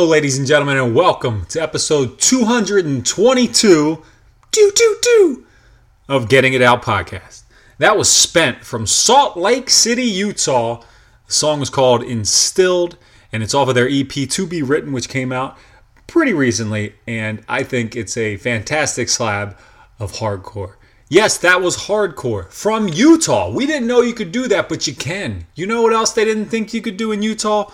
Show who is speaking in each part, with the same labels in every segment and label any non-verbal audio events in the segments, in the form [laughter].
Speaker 1: Hello, ladies and gentlemen, and welcome to episode 222 doo, doo, doo, of Getting It Out podcast. That was spent from Salt Lake City, Utah. The song was called Instilled, and it's off of their EP To Be Written, which came out pretty recently, and I think it's a fantastic slab of hardcore. Yes, that was hardcore from Utah. We didn't know you could do that, but you can. You know what else they didn't think you could do in Utah?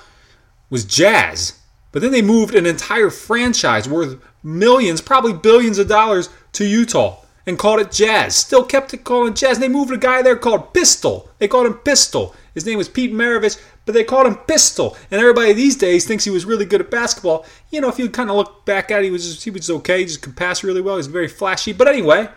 Speaker 1: Was jazz. But then they moved an entire franchise worth millions, probably billions of dollars to Utah and called it jazz. Still kept it calling jazz. They moved a guy there called Pistol. They called him Pistol. His name was Pete Maravich, but they called him Pistol. And everybody these days thinks he was really good at basketball. You know, if you kind of look back at it, he was just, he was okay. He just could pass really well. He's very flashy. But anyway,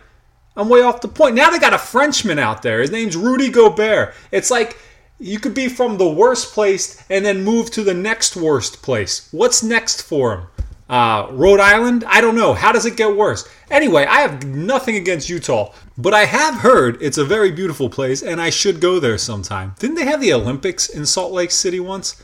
Speaker 1: I'm way off the point. Now they got a Frenchman out there. His name's Rudy Gobert. It's like you could be from the worst place and then move to the next worst place. What's next for him? Uh, Rhode Island? I don't know. How does it get worse? Anyway, I have nothing against Utah, but I have heard it's a very beautiful place and I should go there sometime. Didn't they have the Olympics in Salt Lake City once?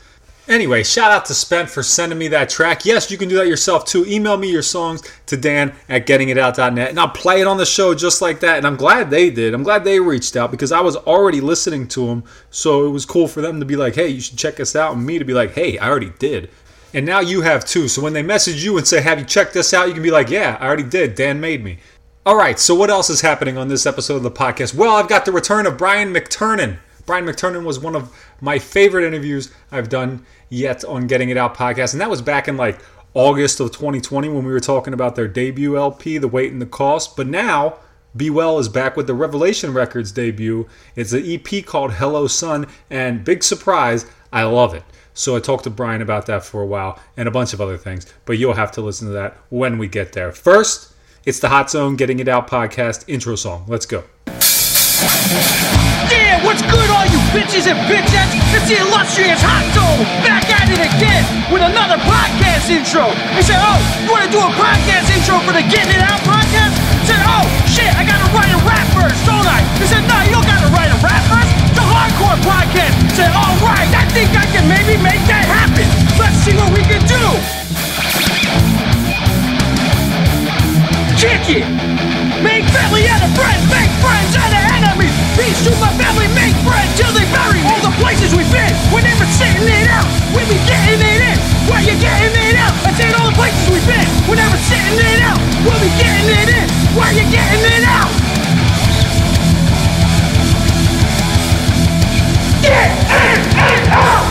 Speaker 1: Anyway, shout out to Spent for sending me that track. Yes, you can do that yourself too. Email me your songs to Dan at gettingitout.net and I'll play it on the show just like that. And I'm glad they did. I'm glad they reached out because I was already listening to them. So it was cool for them to be like, hey, you should check us out. And me to be like, hey, I already did. And now you have too. So when they message you and say, have you checked this out? You can be like, yeah, I already did. Dan made me. All right, so what else is happening on this episode of the podcast? Well, I've got the return of Brian McTernan. Brian McTernan was one of my favorite interviews I've done yet on Getting It Out podcast, and that was back in like August of 2020 when we were talking about their debut LP, The Weight and the Cost. But now, Be Well is back with the Revelation Records debut. It's an EP called Hello Sun, and big surprise, I love it. So I talked to Brian about that for a while and a bunch of other things, but you'll have to listen to that when we get there. First, it's the Hot Zone Getting It Out podcast intro song. Let's go.
Speaker 2: Yeah, what's good, all you bitches and bitchettes? It's the illustrious Hot Dog back at it again with another podcast intro. They said, oh, you want to do a podcast intro for the Getting It Out podcast? I said, oh, shit, I got to write a rap first, don't I? They said, no, you don't got to write a rap first. It's a hardcore podcast. I said, all right, I think I can maybe make that happen. Let's see what we can do. Kick it! Make family out of friends, make friends out of enemies. Peace to my family, make friends till they bury. All the places we've been, we're never sitting it out. We be getting it in, where you getting it out? I said all the places we've been, we're never sitting it out. We'll be getting it in, where you getting it out? Get in and out!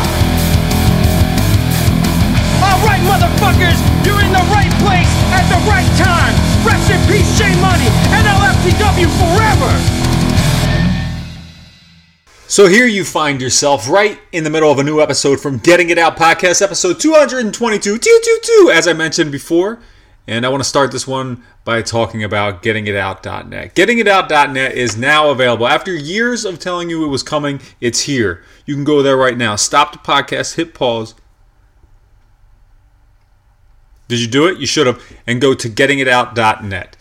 Speaker 2: Alright, motherfuckers, you're in the right place at the right time. Rest in peace, J Money, and LFTW forever.
Speaker 1: So here you find yourself right in the middle of a new episode from Getting It Out podcast, episode 222, 222, as I mentioned before. And I want to start this one by talking about gettingitout.net. Gettingitout.net is now available. After years of telling you it was coming, it's here. You can go there right now. Stop the podcast, hit pause. Did you do it? You should have. And go to gettingitout.net.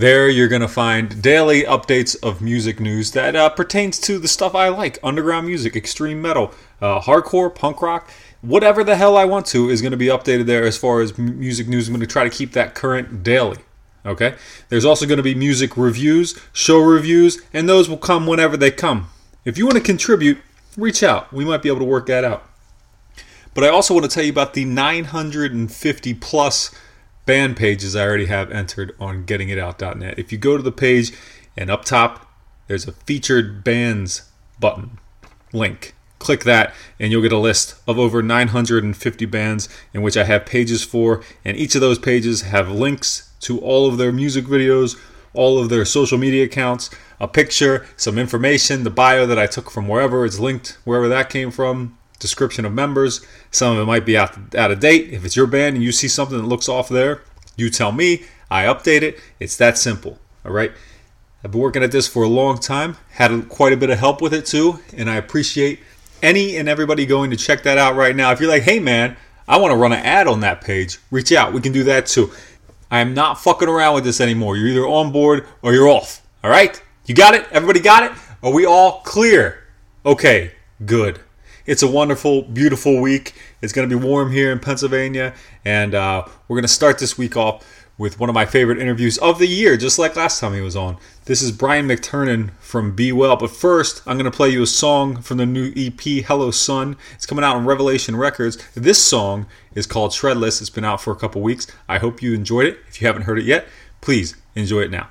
Speaker 1: There you're going to find daily updates of music news that uh, pertains to the stuff I like underground music, extreme metal, uh, hardcore, punk rock, whatever the hell I want to is going to be updated there as far as music news. I'm going to try to keep that current daily. Okay? There's also going to be music reviews, show reviews, and those will come whenever they come. If you want to contribute, reach out. We might be able to work that out. But I also want to tell you about the 950 plus band pages I already have entered on gettingitout.net. If you go to the page and up top, there's a featured bands button link. Click that, and you'll get a list of over 950 bands in which I have pages for, and each of those pages have links to all of their music videos, all of their social media accounts, a picture, some information, the bio that I took from wherever it's linked, wherever that came from, description of members. Some of it might be out, out of date. If it's your band and you see something that looks off there, you tell me, I update it. It's that simple. All right. I've been working at this for a long time, had quite a bit of help with it too, and I appreciate any and everybody going to check that out right now. If you're like, hey man, I want to run an ad on that page, reach out. We can do that too. I am not fucking around with this anymore. You're either on board or you're off. All right? You got it? Everybody got it? Are we all clear? Okay, good. It's a wonderful, beautiful week. It's going to be warm here in Pennsylvania, and uh, we're going to start this week off with one of my favorite interviews of the year, just like last time he was on. This is Brian McTernan from Be Well. But first, I'm going to play you a song from the new EP, Hello Sun. It's coming out on Revelation Records. This song is called Treadless. It's been out for a couple weeks. I hope you enjoyed it. If you haven't heard it yet, please enjoy it now.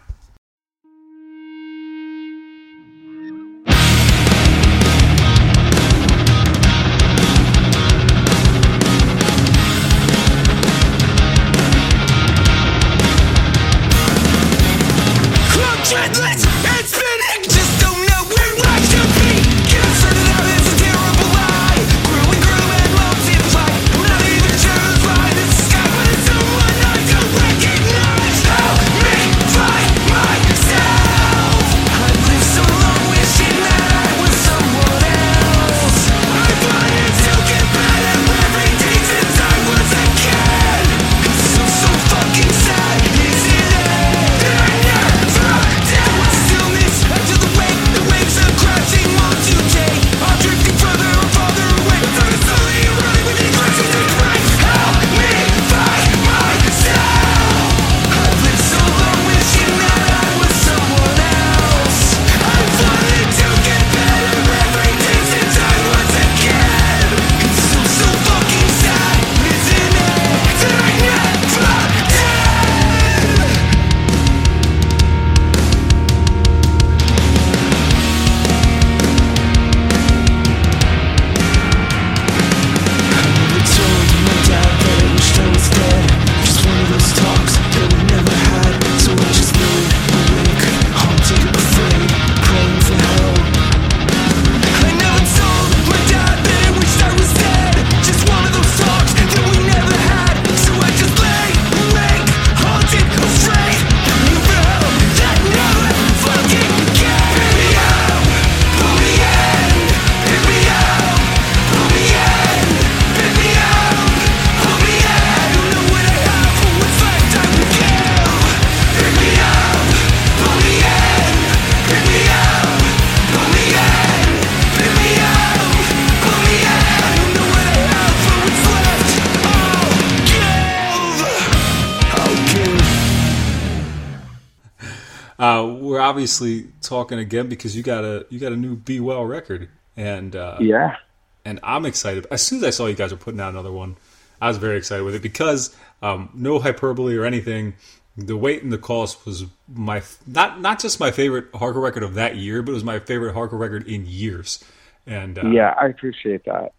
Speaker 1: Obviously talking again because you got a you got a new Be Well record, and uh,
Speaker 3: Yeah.
Speaker 1: and I'm excited. As soon as I saw you guys were putting out another one, I was very excited with it because um, no hyperbole or anything. The weight and the cost was my not not just my favorite hardcore record of that year, but it was my favorite hardcore record in years. And uh,
Speaker 3: Yeah, I appreciate that.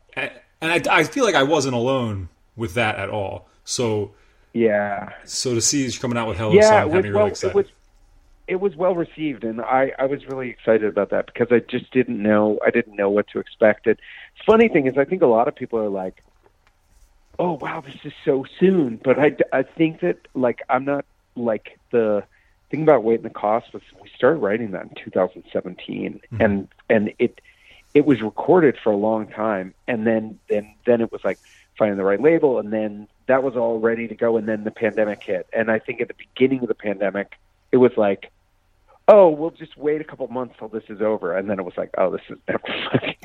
Speaker 1: and I, I feel like I wasn't alone with that at all. So
Speaker 3: Yeah.
Speaker 1: so to see you coming out with Hello
Speaker 3: yeah,
Speaker 1: had me really excited.
Speaker 3: It was it was well received, and I I was really excited about that because I just didn't know I didn't know what to expect. And funny thing is, I think a lot of people are like, "Oh wow, this is so soon," but I I think that like I'm not like the thing about weight and the cost. Was we started writing that in 2017, mm-hmm. and and it it was recorded for a long time, and then then then it was like finding the right label, and then that was all ready to go, and then the pandemic hit, and I think at the beginning of the pandemic, it was like, oh, we'll just wait a couple months till this is over, and then it was like, oh, this is [laughs] never fucking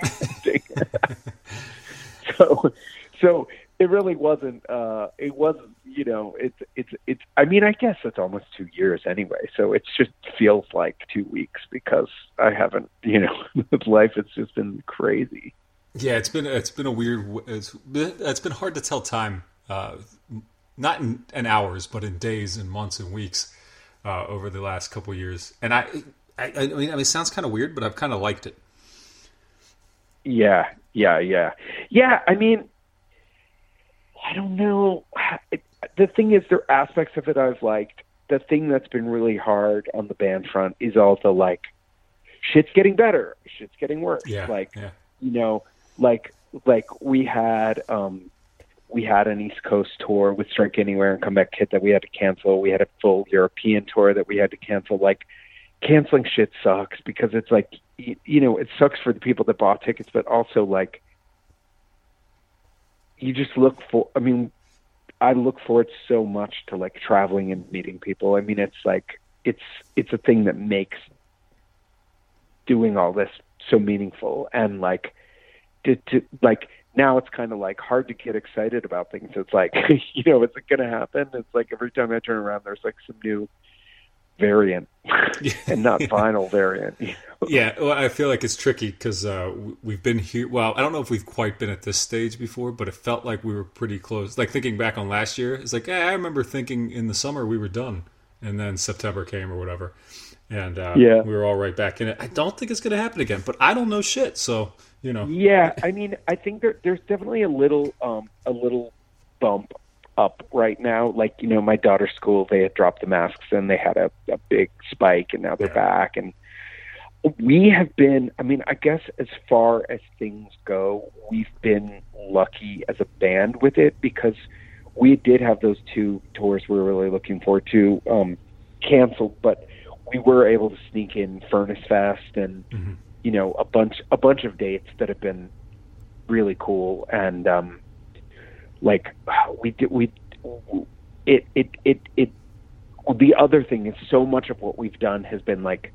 Speaker 3: [laughs] so, so it really wasn't. uh It wasn't. You know, it's it's it's. I mean, I guess it's almost two years anyway, so it just feels like two weeks because I haven't. You know, [laughs] life has just been crazy.
Speaker 1: Yeah, it's been it's been a weird. It's been, it's been hard to tell time, uh, not in, in hours, but in days and months and weeks uh, over the last couple of years. And I, I, I mean, I mean, it sounds kind of weird, but I've kind of liked it.
Speaker 3: Yeah, yeah, yeah, yeah. I mean, I don't know. The thing is, there are aspects of it I've liked. The thing that's been really hard on the band front is also like, shit's getting better, shit's getting worse.
Speaker 1: Yeah,
Speaker 3: like,
Speaker 1: yeah.
Speaker 3: you know, like like we had um we had an East Coast tour with Strike Anywhere and Comeback Kid that we had to cancel. We had a full European tour that we had to cancel. Like canceling shit sucks because it's like you, you know it sucks for the people that bought tickets, but also like you just look for. I mean, I look forward so much to like traveling and meeting people. I mean, it's like it's it's a thing that makes doing all this so meaningful and like to, to like now it's kind of like hard to get excited about things. It's like [laughs] you know, is it going to happen? It's like every time I turn around, there's like some new variant [laughs] [laughs] and not vinyl variant. You know?
Speaker 1: Yeah, well, I feel like it's tricky because uh, we've been here. Well, I don't know if we've quite been at this stage before, but it felt like we were pretty close. Like thinking back on last year, it's like I remember thinking in the summer we were done, and then September came or whatever, and uh,
Speaker 3: Yeah.
Speaker 1: we were all right back in it. I don't think it's going to happen again, but I don't know shit. So you know,
Speaker 3: Yeah, I mean, I think there, there's definitely a little, um, a little bump up right now. Like, you know, my daughter's school, they had dropped the masks and they had a, a big spike, and now they're back. And we have been, I mean, I guess as far as things go, we've been lucky as a band with it because we did have those two tours we were really looking forward to um, canceled, but we were able to sneak in Furnace Fest and you know a bunch a bunch of dates that have been really cool. And um like we did we it it it it the other thing is so much of what we've done has been like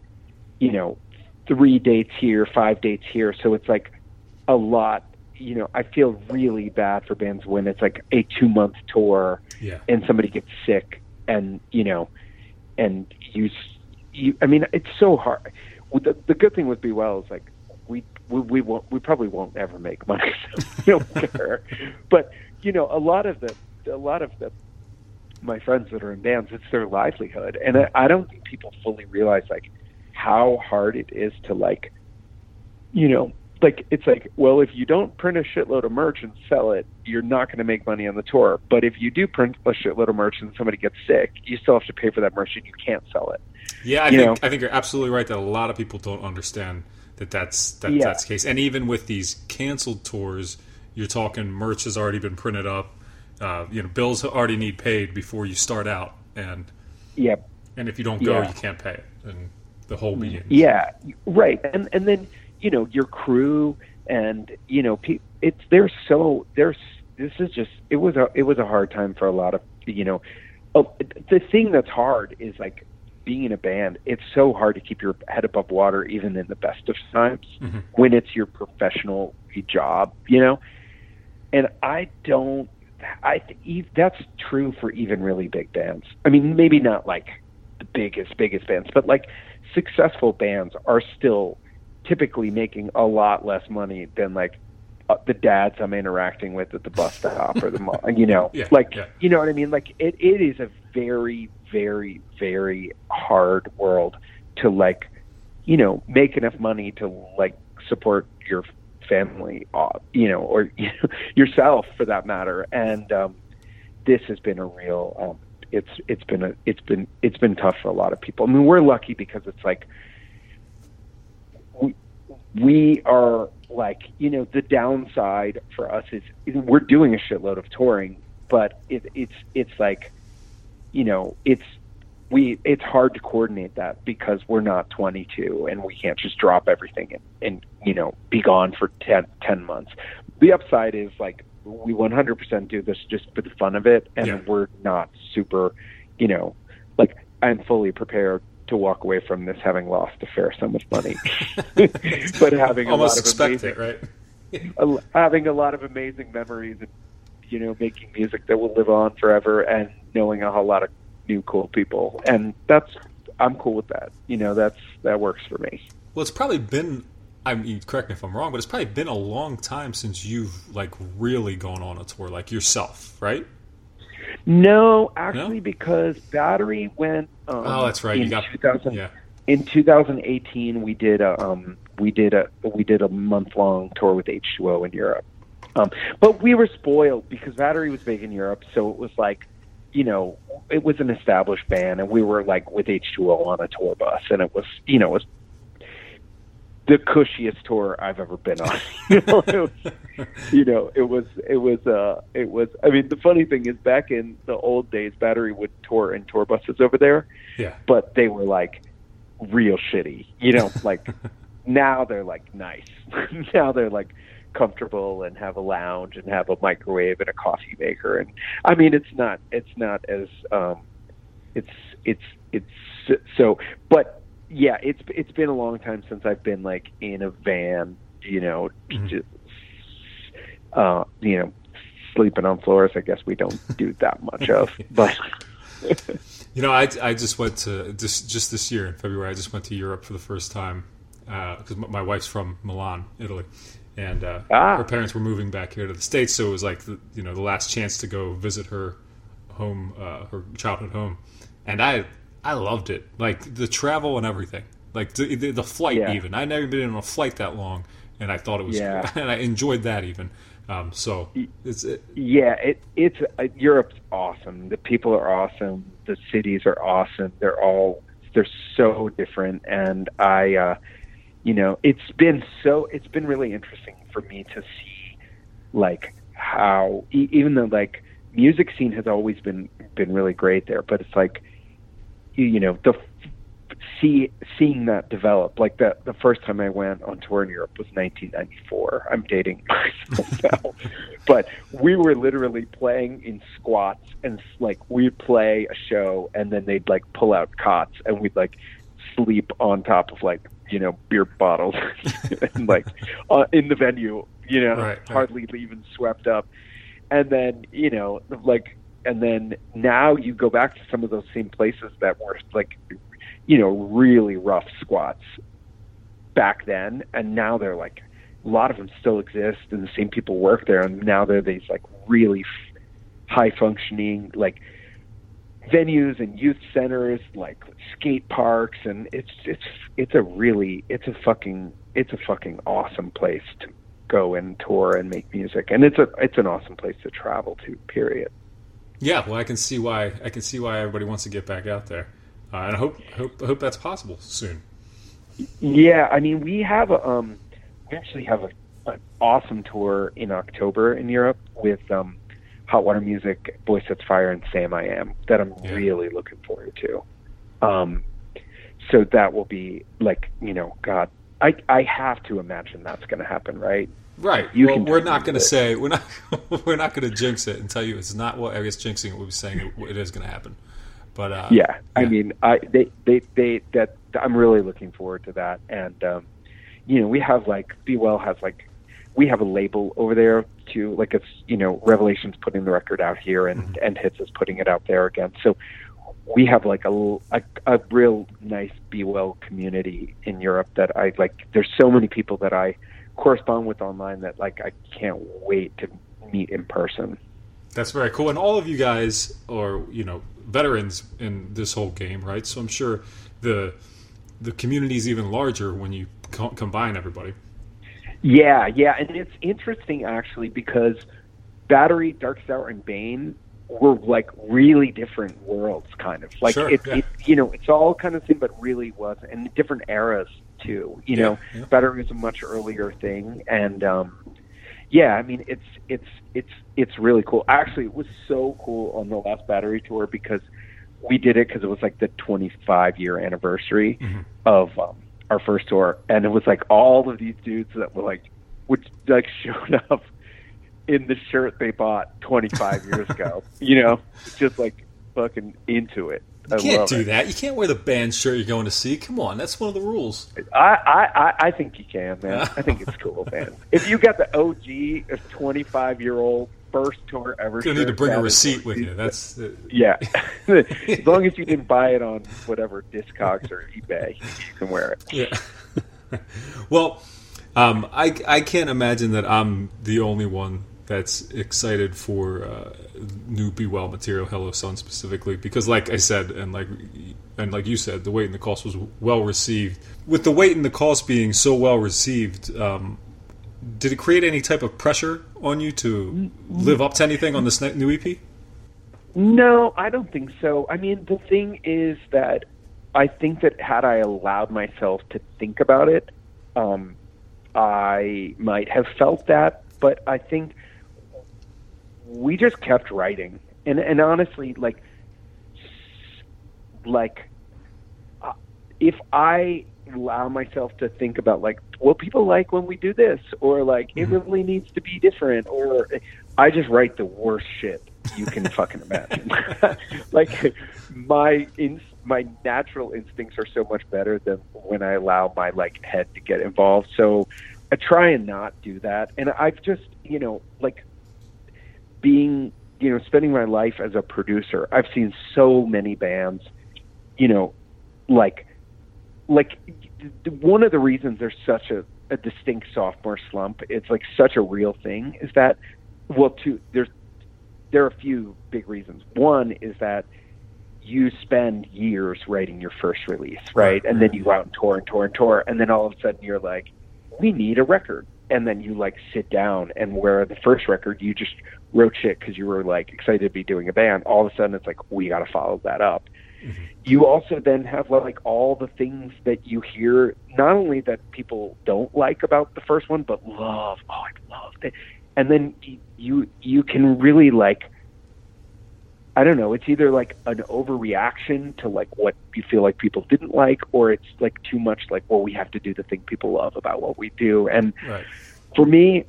Speaker 3: you know three dates here five dates here. So it's like a lot you know i feel really bad for bands when it's like a two month tour
Speaker 1: yeah,
Speaker 3: and somebody gets sick and you know and you, you i mean it's so hard. The, the good thing with be well is like we we, we won't we probably won't ever make money [laughs] so we don't [laughs] care. But you know a lot of the a lot of the my friends that are in bands it's their livelihood. And I, I don't think people fully realize like how hard it is to like you know like it's like well if you don't print a shitload of merch and sell it you're not going to make money on the tour. But if you do print a shitload of merch and somebody gets sick you still have to pay for that merch and you can't sell it
Speaker 1: yeah. I think
Speaker 3: know.
Speaker 1: I think you're absolutely right that a lot of people don't understand that that's that,
Speaker 3: Yeah.
Speaker 1: that's the case. And even with these canceled tours, you're talking merch has already been printed up. Uh, you know, bills already need paid before you start out, and
Speaker 3: yeah
Speaker 1: and if you don't go,
Speaker 3: Yeah.
Speaker 1: you can't pay it, and the whole begins.
Speaker 3: Yeah, right. And and then you know your crew and you know pe- it's they're so there's this is just it was a it was a hard time for a lot of you know oh, the thing that's hard is like being in a band it's so hard to keep your head above water even in the best of times when it's your professional job you know and i don't i that's true for even really big bands i mean maybe not like the biggest biggest bands, but like successful bands are still typically making a lot less money than like uh, the dads I'm interacting with at the bus stop or the mall. You know, [laughs]
Speaker 1: Yeah,
Speaker 3: like
Speaker 1: yeah.
Speaker 3: you know what I mean. Like it, it is a very very very hard world to like you know make enough money to like support your family, uh, you know, or you [laughs] know, yourself for that matter. And um, this has been a real. Um, it's it's been a it's been it's been tough for a lot of people. I mean, we're lucky because it's like we we are like you know the downside for us is, is we're doing a shitload of touring, but it, it's it's like you know it's we it's hard to coordinate that because we're not 22 and we can't just drop everything and, and you know be gone for 10, 10 months. The upside is like we 100% do this just for the fun of it and
Speaker 1: Yeah.
Speaker 3: we're not super you know like I'm fully prepared to walk away from this having lost a fair sum of money [laughs] [laughs] but having a
Speaker 1: Almost
Speaker 3: lot of
Speaker 1: expect
Speaker 3: amazing,
Speaker 1: it, right? [laughs]
Speaker 3: having a lot of amazing memories and you know making music that will live on forever and knowing a whole lot of new cool people and that's i'm cool with that you know that's that works for me
Speaker 1: Well, it's probably been. I mean, correct me if I'm wrong, but it's probably been a long time since you've like really gone on a tour, like yourself, right?
Speaker 3: no actually
Speaker 1: No?
Speaker 3: because battery went um,
Speaker 1: Oh, that's right.
Speaker 3: in
Speaker 1: You got
Speaker 3: 2000
Speaker 1: yeah.
Speaker 3: in 2018 we did a um we did a we did a month long tour with H2O in Europe. Um but we were spoiled because Battery was big in Europe so it was like you know it was an established band and we were like with H2O on a tour bus and it was you know it was the cushiest tour I've ever been on. [laughs] you know, it was, you know, it was it was uh it was I mean the funny thing is back in the old days Battery would tour in tour buses over there
Speaker 1: Yeah.
Speaker 3: but they were like real shitty. You know, like [laughs] now they're like nice. [laughs] now they're like comfortable and have a lounge and have a microwave and a coffee maker and I mean it's not it's not as um it's it's it's so but yeah, it's it's been a long time since I've been like in a van, you know, just uh, you know, sleeping on floors. I guess we don't do that much of, [laughs] but [laughs]
Speaker 1: You know, I, I just went to just just this year in February. I just went to Europe for the first time because my my wife's from Milan, Italy, and uh,
Speaker 3: Ah.
Speaker 1: her parents were moving back here to the states. So it was like the, you know the last chance to go visit her home, uh, her childhood home, and I I loved it. Like the travel and everything, like the the, the flight
Speaker 3: Yeah.
Speaker 1: even. I'd never been on a flight that long, and I thought it was
Speaker 3: Yeah. [laughs]
Speaker 1: and I enjoyed that even. Um, so it's it,
Speaker 3: Yeah, it it's uh, Europe's awesome. The people are awesome. The cities are awesome. They're all they're so different, and I, uh, you know, it's been so it's been really interesting for me to see, like how e- even though like music scene has always been been really great there, but it's like, you, you know, the see seeing that develop like the the first time I went on tour in Europe was 1994. I'm dating [laughs] myself now, [laughs] but we were literally playing in squats and like we'd play a show and then they'd like pull out cots and we'd like sleep on top of like you know beer bottles [laughs] and like uh, in the venue you know
Speaker 1: Right, right.
Speaker 3: hardly even swept up. And then you know like and then now you go back to some of those same places that were like you know really rough squats back then. And now they're like a lot of them still exist and the same people work there. And now they're these like really f- high functioning like venues and youth centers like skate parks and it's it's it's a really it's a fucking it's a fucking awesome place to go and tour and make music and it's a it's an awesome place to travel to period
Speaker 1: Yeah, well, I can see why. I can see why everybody wants to get back out there, uh, and I hope hope I hope that's possible soon.
Speaker 3: Yeah, I mean, we have a um, we actually have a, an awesome tour in October in Europe with um, Hot Water Music, Boy Sets Fire, and Samiam that I'm
Speaker 1: Yeah.
Speaker 3: really looking forward to. Um, so that will be like you know, God, I I have to imagine that's going to happen, right?
Speaker 1: Right.
Speaker 3: You
Speaker 1: well, we're not going to say we're not [laughs] we're not going to jinx it and tell you it's not what I guess jinxing it would be saying it, it is going to happen. But uh,
Speaker 3: yeah, I mean, I they they they that I'm really looking forward to that, and um, you know, we have like Be Well has like we have a label over there too, like it's you know Revelations putting the record out here, and mm-hmm. and Hits is putting it out there again. So we have like a a real nice Be Well community in Europe that I like. There's so many people that I correspond with online that like I can't wait to meet in person.
Speaker 1: That's very cool. And all of you guys are, you know, veterans in this whole game, right? So I'm sure the the community is even larger when you co- combine everybody.
Speaker 3: Yeah, yeah, and it's interesting actually because Battery, Dark Hour, and Bane were like really different worlds, kind of like
Speaker 1: Sure,
Speaker 3: it,
Speaker 1: yeah.
Speaker 3: it. You know, it's all kind of thing, but really was, and different eras too. You know,
Speaker 1: yeah.
Speaker 3: Battery was a much earlier thing, and um, yeah, I mean, it's it's it's it's really cool. Actually, it was so cool on the last Battery tour because we did it because it was like the 25 year anniversary of um, our first tour, and it was like all of these dudes that were like, which like [laughs] showed up in the shirt they bought 25 years ago. [laughs] You know, just like fucking into it. I
Speaker 1: You can't
Speaker 3: love
Speaker 1: do
Speaker 3: it.
Speaker 1: that. You can't wear the band shirt you're going to see. Come on, that's one of the rules.
Speaker 3: I, I, I, I think you can, man. I think it's cool, man. [laughs] If you got the OG, a 25 year old first tour ever,
Speaker 1: You're need to bring a receipt with you. That's uh,
Speaker 3: Yeah. [laughs] [laughs] as long as you didn't buy it on whatever Discogs or eBay, you can wear it.
Speaker 1: yeah. [laughs] well, um, I I can't imagine that I'm the only one that's excited for uh, new Be Well material, Hello Sun specifically, because like I said, and like and like you said, the weight and the cost was well received. With the weight and the cost being so well received, um, did it create any type of pressure on you to live up to anything on this new EP?
Speaker 3: No, I don't think so. I mean, the thing is that I think that had I allowed myself to think about it, um, I might have felt that. But I think we just kept writing, and and honestly, like, like, uh, if I allow myself to think about like what people like when we do this, or like it mm-hmm. really needs to be different, or I just write the worst shit you can [laughs] fucking imagine. [laughs] like my in, my natural instincts are so much better than when I allow my like head to get involved. So I try and not do that. And I've just you know like being you know spending my life as a producer. I've seen so many bands, you know, like like one of the reasons there's such a, a distinct sophomore slump, it's like such a real thing, is that well, two there's there are a few big reasons. One is that you spend years writing your first release, right? And then mm-hmm. you go out and tour and tour and tour, and then all of a sudden you're like, we need a record. And then you like sit down, and where the first record you just wrote shit because you were like excited to be doing a band, all of a sudden it's like, we got to follow that up. Mm-hmm. You also then have like all the things that you hear, not only that people don't like about the first one, but love. Oh, I loved it. And then you you can really like I don't know, it's either like an overreaction to like what you feel like people didn't like, or it's like too much like, well, we have to do the thing people love about what we do. And
Speaker 1: Right.
Speaker 3: for me,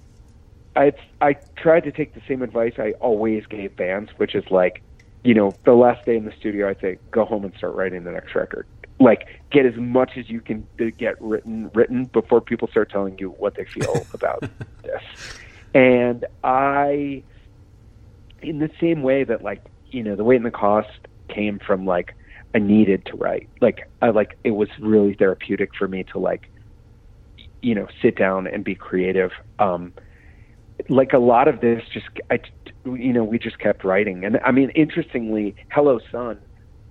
Speaker 3: I I tried to take the same advice I always gave bands, which is like, you know, the last day in the studio, I'd say, go home and start writing the next record. Like, get as much as you can get written written before people start telling you what they feel [laughs] about this. And I, in the same way that like, you know, the weight and the cost came from like I needed to write. Like, I like it was really therapeutic for me to like, you know, sit down and be creative. Um, like a lot of this just I you know we just kept writing. And I mean interestingly Hello Sun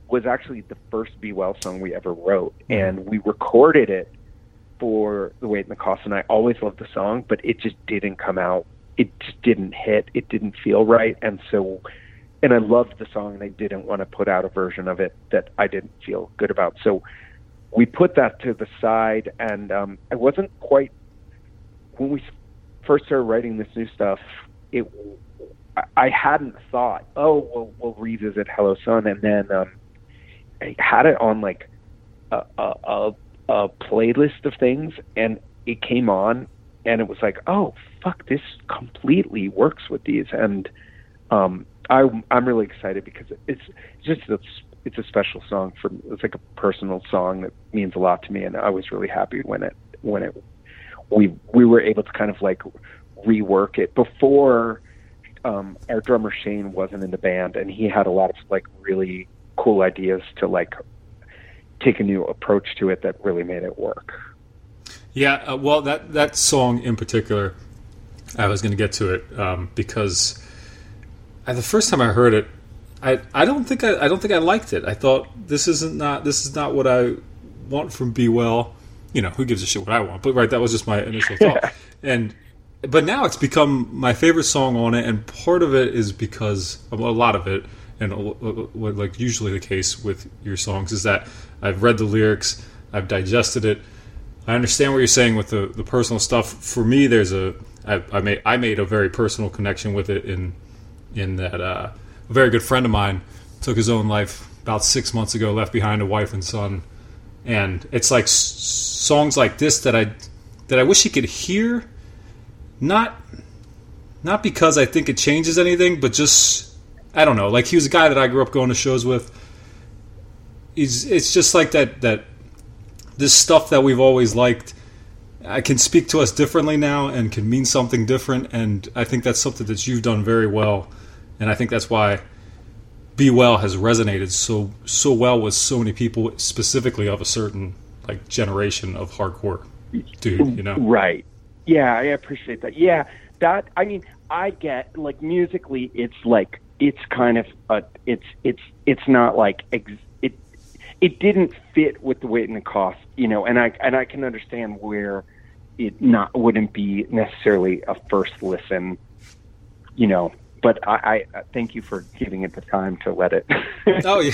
Speaker 3: was actually the first Be Well song we ever wrote. And we recorded it for the weight and the cost and I always loved the song but it just didn't come out. It just didn't hit. It didn't feel right. And so and I loved the song and I didn't want to put out a version of it that I didn't feel good about. So we put that to the side and um I wasn't quite when we first started writing this new stuff, it I- hadn't thought, oh, we'll, we'll revisit Hello Sun, and then um, I had it on like a, a, a, a playlist of things, and it came on, and it was like, oh, fuck, this completely works with these, and um, I, I'm really excited because it's just a, it's a special song for it's like a personal song that means a lot to me, and I was really happy when it when it we we were able to kind of like rework it before um our drummer Shane wasn't in the band and he had a lot of like really cool ideas to like take a new approach to it that really made it work.
Speaker 1: Yeah, uh, well, that that song in particular, I was going to get to it um, because uh, the first time I heard it, I, I don't think I, I don't think I liked it. I thought this isn't not this is not what I want from Be Well. You know, who gives a shit what I want? But right, that was just my initial thought. and but now it's become my favorite song on it, and part of it is because a lot of it, and what like usually the case with your songs is that I've read the lyrics, I've digested it. I understand what you're saying with the, the personal stuff. For me, there's a I, I made I made a very personal connection with it in in that uh, a very good friend of mine took his own life about six months ago, left behind a wife and son, and it's like s- songs like this that I that I wish he could hear, not not because I think it changes anything, but just I don't know. Like he was a guy that I grew up going to shows with. He's it's just like that that this stuff that we've always liked. I can speak to us differently now and can mean something different, and I think that's something that you've done very well, and I think that's why "Be Well" has resonated so so well with so many people, specifically of a certain like generation of hardcore dude. You know,
Speaker 3: Right. Yeah, I appreciate that. Yeah, that I mean, I get like musically it's like it's kind of a it's it's it's not like ex- it it didn't fit with the weight and the cost, you know, and I and I can understand where it not wouldn't be necessarily a first listen, you know, but I, I thank you for giving it the time to let it. [laughs]
Speaker 1: oh yeah.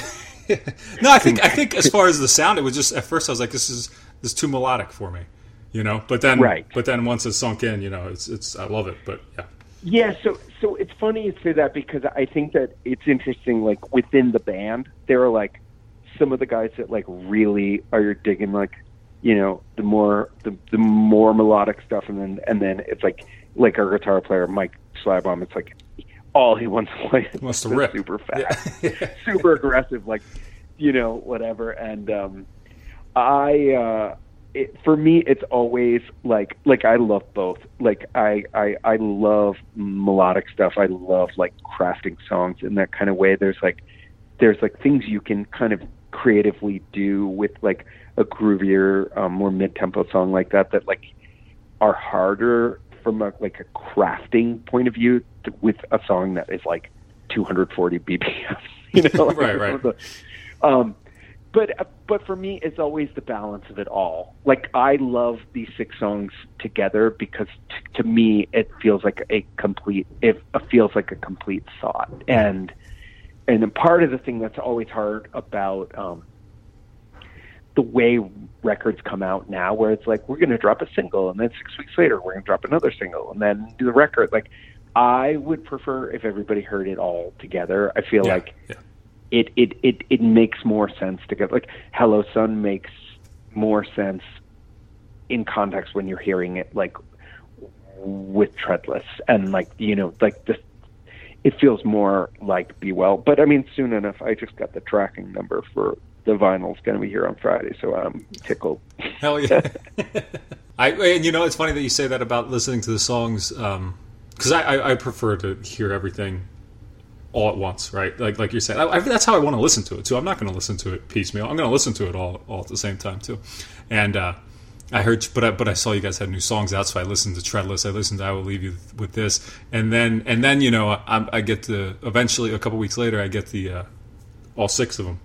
Speaker 1: [laughs] no, I think I think as far as the sound, it was just at first I was like, this is this is too melodic for me, you know. But then,
Speaker 3: Right.
Speaker 1: But then once it's sunk in, you know, it's it's I love it. But yeah,
Speaker 3: Yeah, so so it's funny you say that because I think that it's interesting. Like within the band, there are like some of the guys that like really are digging like you know the more the the more melodic stuff, and then and then it's like like our guitar player Mike Schleibaum. It's like all he wants to play is
Speaker 1: Wants to rip.
Speaker 3: super fast, [laughs] [laughs] super aggressive, like you know whatever. And um, I uh, it, for me it's always like like I love both. Like I, I I love melodic stuff. I love like crafting songs in that kind of way. There's like there's like things you can kind of creatively do with like a groovier, um, more mid-tempo song like that that like are harder from a like a crafting point of view to, with a song that is like 240 BPM. [laughs] You know,
Speaker 1: Right, right. [laughs]
Speaker 3: Um, but uh, but for me, it's always the balance of it all. Like I love these six songs together because t- to me it feels like a complete. It feels like a complete thought, and and part of the thing that's always hard about um, the way records come out now, where it's like we're going to drop a single, and then six weeks later we're going to drop another single, and then do the record. Like I would prefer if everybody heard it all together. I feel
Speaker 1: yeah,
Speaker 3: like
Speaker 1: yeah.
Speaker 3: it, it, it, it makes more sense to get like Hello Sun makes more sense in context when you're hearing it like with treadless and like you know like this it feels more like be well but i mean soon enough i just got the tracking number for the vinyl's going to be here on friday so i'm tickled
Speaker 1: Hell yeah! [laughs] I and you know it's funny that you say that about listening to the songs because I, I I prefer to hear everything all at once, right? Like like you said, I, I, that's how I want to listen to it too. I'm not going to listen to it piecemeal. I'm going to listen to it all all at the same time too. And uh, I heard, but I, but I saw you guys had new songs out, so I listened to Treadless. I listened to I Will Leave You with This, and then and then you know I, I get to eventually a couple weeks later I get the uh, all six of them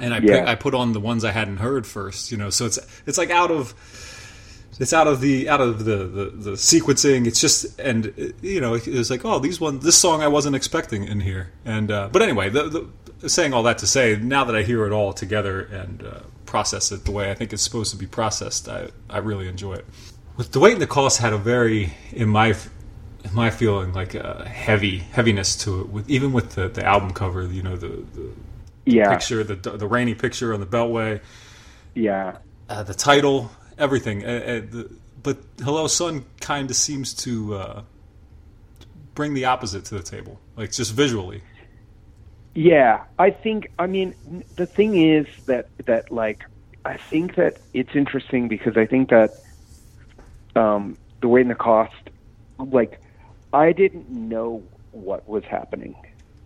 Speaker 1: and I
Speaker 3: Yeah.
Speaker 1: pick, I put on the ones I hadn't heard first, you know. So it's it's like out of it's out of the out of the the, the sequencing. It's just and you know it was like oh these one this song I wasn't expecting in here. And uh, but anyway, the, the, saying all that to say now that I hear it all together and uh, process it the way I think it's supposed to be processed, I I really enjoy it. With the weight and the cost had a very in my in my feeling like a heavy heaviness to it. With even with the, the album cover, you know the, the
Speaker 3: yeah
Speaker 1: picture, the the rainy picture on the Beltway,
Speaker 3: yeah
Speaker 1: uh, the title, everything. Uh, uh, the, but Hello Sun kind of seems to uh, bring the opposite to the table, like just visually.
Speaker 3: Yeah, I think. I mean, the thing is that that like I think that it's interesting because I think that um, the weight and the cost, like I didn't know what was happening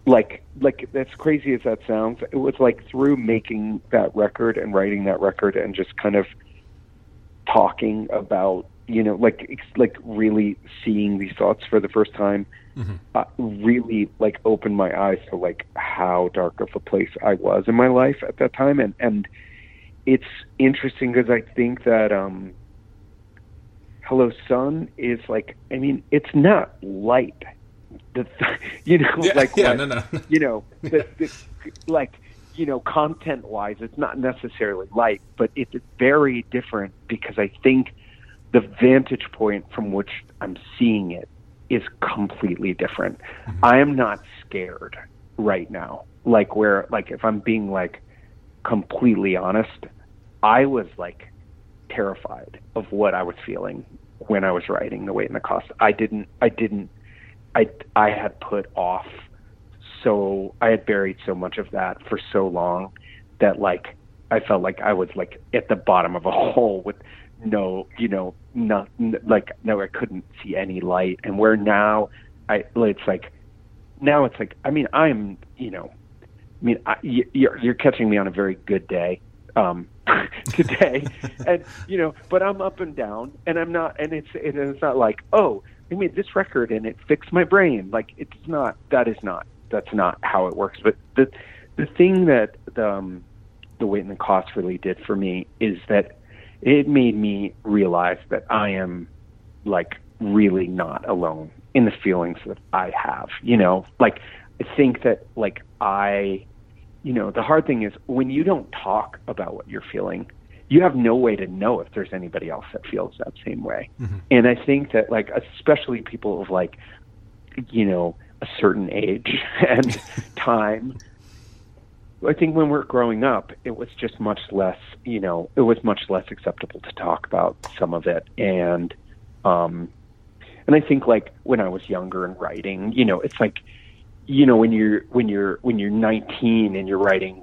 Speaker 3: like like as crazy as that sounds, it was like through making that record and writing that record and just kind of talking about you know like like really seeing these thoughts for the first time uh, really like opened my eyes to like how dark of a place I was in my life at that time. And and it's interesting because I think that um Hello Sun is like I mean it's not light the [laughs] you know
Speaker 1: Yeah,
Speaker 3: like
Speaker 1: yeah,
Speaker 3: what-
Speaker 1: no, no.
Speaker 3: you know the, the like you know content wise it's not necessarily light but it's very different because I think the vantage point from which I'm seeing it is completely different. Mm-hmm. I am not scared right now. Like where like if I'm being like completely honest, I was like terrified of what I was feeling when I was writing The Weight and the Cost. I didn't I didn't I I had put off so I had buried so much of that for so long that like I felt like I was like at the bottom of a [laughs] hole with no, you know, not n- like no, I couldn't see any light. And where now, I it's like now it's like I mean I'm you know, I mean I, y- you're you're catching me on a very good day um [laughs] today, [laughs] and you know, but I'm up and down, and I'm not, and it's and it's not like oh I made this record and it fixed my brain. Like it's not that is not that's not how it works. But the the thing that the um, the weight and the cost really did for me is that it made me realize that I am like really not alone in the feelings that I have. You know, like I think that like I, you know, the hard thing is when you don't talk about what you're feeling, you have no way to know if there's anybody else that feels that same way. And I think that like especially people of like, you know, a certain age [laughs] and [laughs] time I think when we're growing up, it was just much less, you know, it was much less acceptable to talk about some of it. And, um, and I think like when I was younger and writing, you know, it's like, you know, when you're, when you're, when you're 19 and you're writing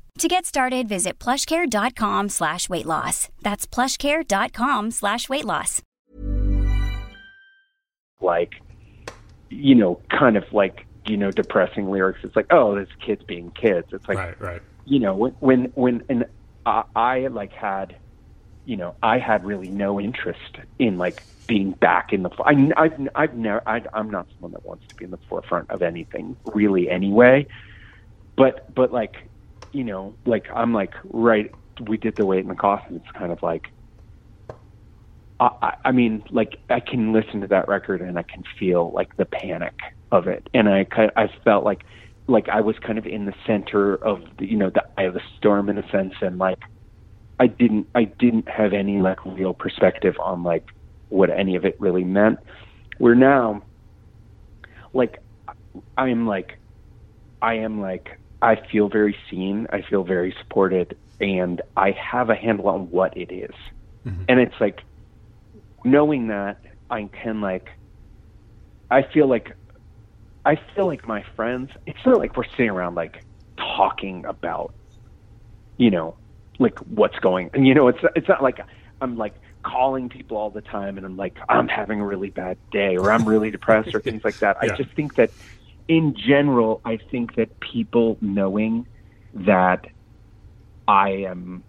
Speaker 4: To get started, visit plushcare.com slash weight loss. That's plushcare.com slash weight loss.
Speaker 3: like, you know, kind of like, you know, depressing lyrics. It's like, oh, this kids being kids. It's like,
Speaker 1: right, right.
Speaker 3: you know when when when and I, I like had you know I had really no interest in like being back in the I I've I've never I, I'm not someone that wants to be in the forefront of anything really anyway but but like you know like I'm like right we did the weight and the cost and it's kind of like I, I- mean, like I can listen to that record and I can feel like the panic of it, and I I felt like like I was kind of in the center of the, you know the eye of the storm in a sense, and like I didn't I didn't have any like real perspective on like what any of it really meant. Where now, like I am like I am like I feel very seen, I feel very supported, and I have a handle on what it is. Mm-hmm. and it's like knowing that I can like I feel like I feel like my friends it's not like we're sitting around like talking about you know like what's going and you know it's it's not like I'm like calling people all the time and I'm like I'm having a really bad day or I'm really depressed or [laughs] things like that.
Speaker 1: Yeah.
Speaker 3: I just think that in general I think that people knowing that I am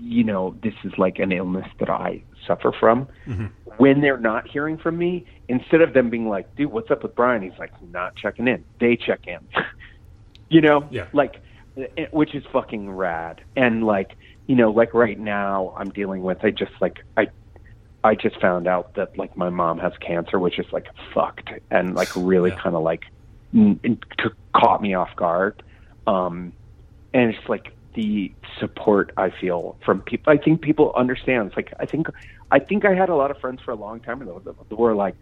Speaker 3: you know, this is like an illness that I suffer from. Mm-hmm. When they're not hearing from me, instead of them being like, dude, what's up with Brian? He's like, not checking in. They check in. [laughs] you know?
Speaker 1: Yeah.
Speaker 3: Like eh, eh, which is fucking rad. And like, you know, like right now, I'm dealing with. I just like I, I just found out that like my mom has cancer, which is like fucked and like really
Speaker 1: Yeah.
Speaker 3: kind of like took caught me off guard. Um, and it's like the support I feel from people. I think people understand. It's like I think I think I had a lot of friends for a long time ago that were like,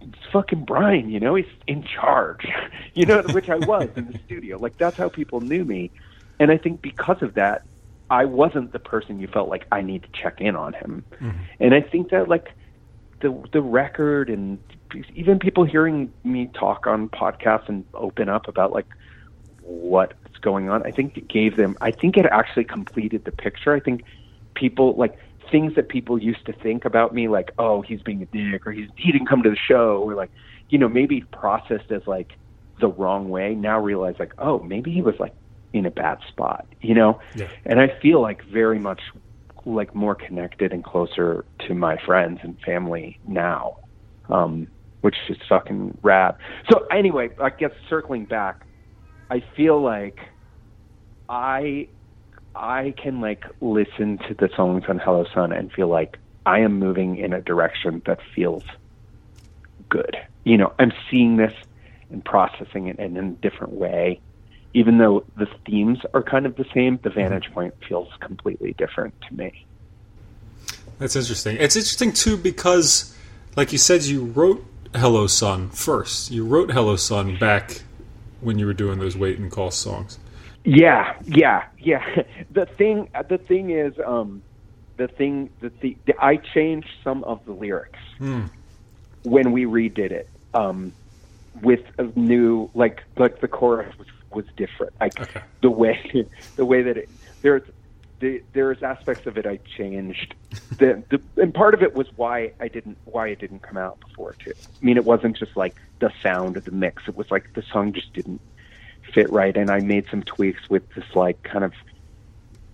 Speaker 3: "It's fucking Brian," you know, he's in charge, [laughs] you know, which I was in the [laughs] studio. Like that's how people knew me, and I think because of that, I wasn't the person you felt like I need to check in on him, and I think that like the the record and even people hearing me talk on podcasts and open up about like what's going on. I think it gave them. I think it actually completed the picture. I think people like things that people used to think about me, like oh he's being a dick or he's he didn't come to the show or like you know maybe processed as like the wrong way. Now realize like oh maybe he was like in a bad spot, you know.
Speaker 1: Yeah.
Speaker 3: And I feel like very much like more connected and closer to my friends and family now, um, which is fucking rad. So anyway, I guess circling back, I feel like I I can like listen to the songs on Hello Sun and feel like I am moving in a direction that feels good. You know, I'm seeing this and processing it in a different way. Even though the themes are kind of the same, the mm-hmm. vantage point feels completely different to me.
Speaker 1: That's interesting. It's interesting too because, like you said, you wrote "Hello Sun" first. You wrote "Hello Sun" back when you were doing those wait and call songs.
Speaker 3: Yeah, yeah, yeah. [laughs] The thing, the thing is, um, the thing, the, the, the I changed some of the lyrics when we redid it, um, with a new, like, like the chorus was was different. Like
Speaker 1: Okay.
Speaker 3: the way, [laughs] the way that it there's. The, there's aspects of it I changed, the, the, and part of it was why I didn't why it didn't come out before too. I mean, it wasn't just like the sound of the mix; it was like the song just didn't fit right. And i made some tweaks with this like kind of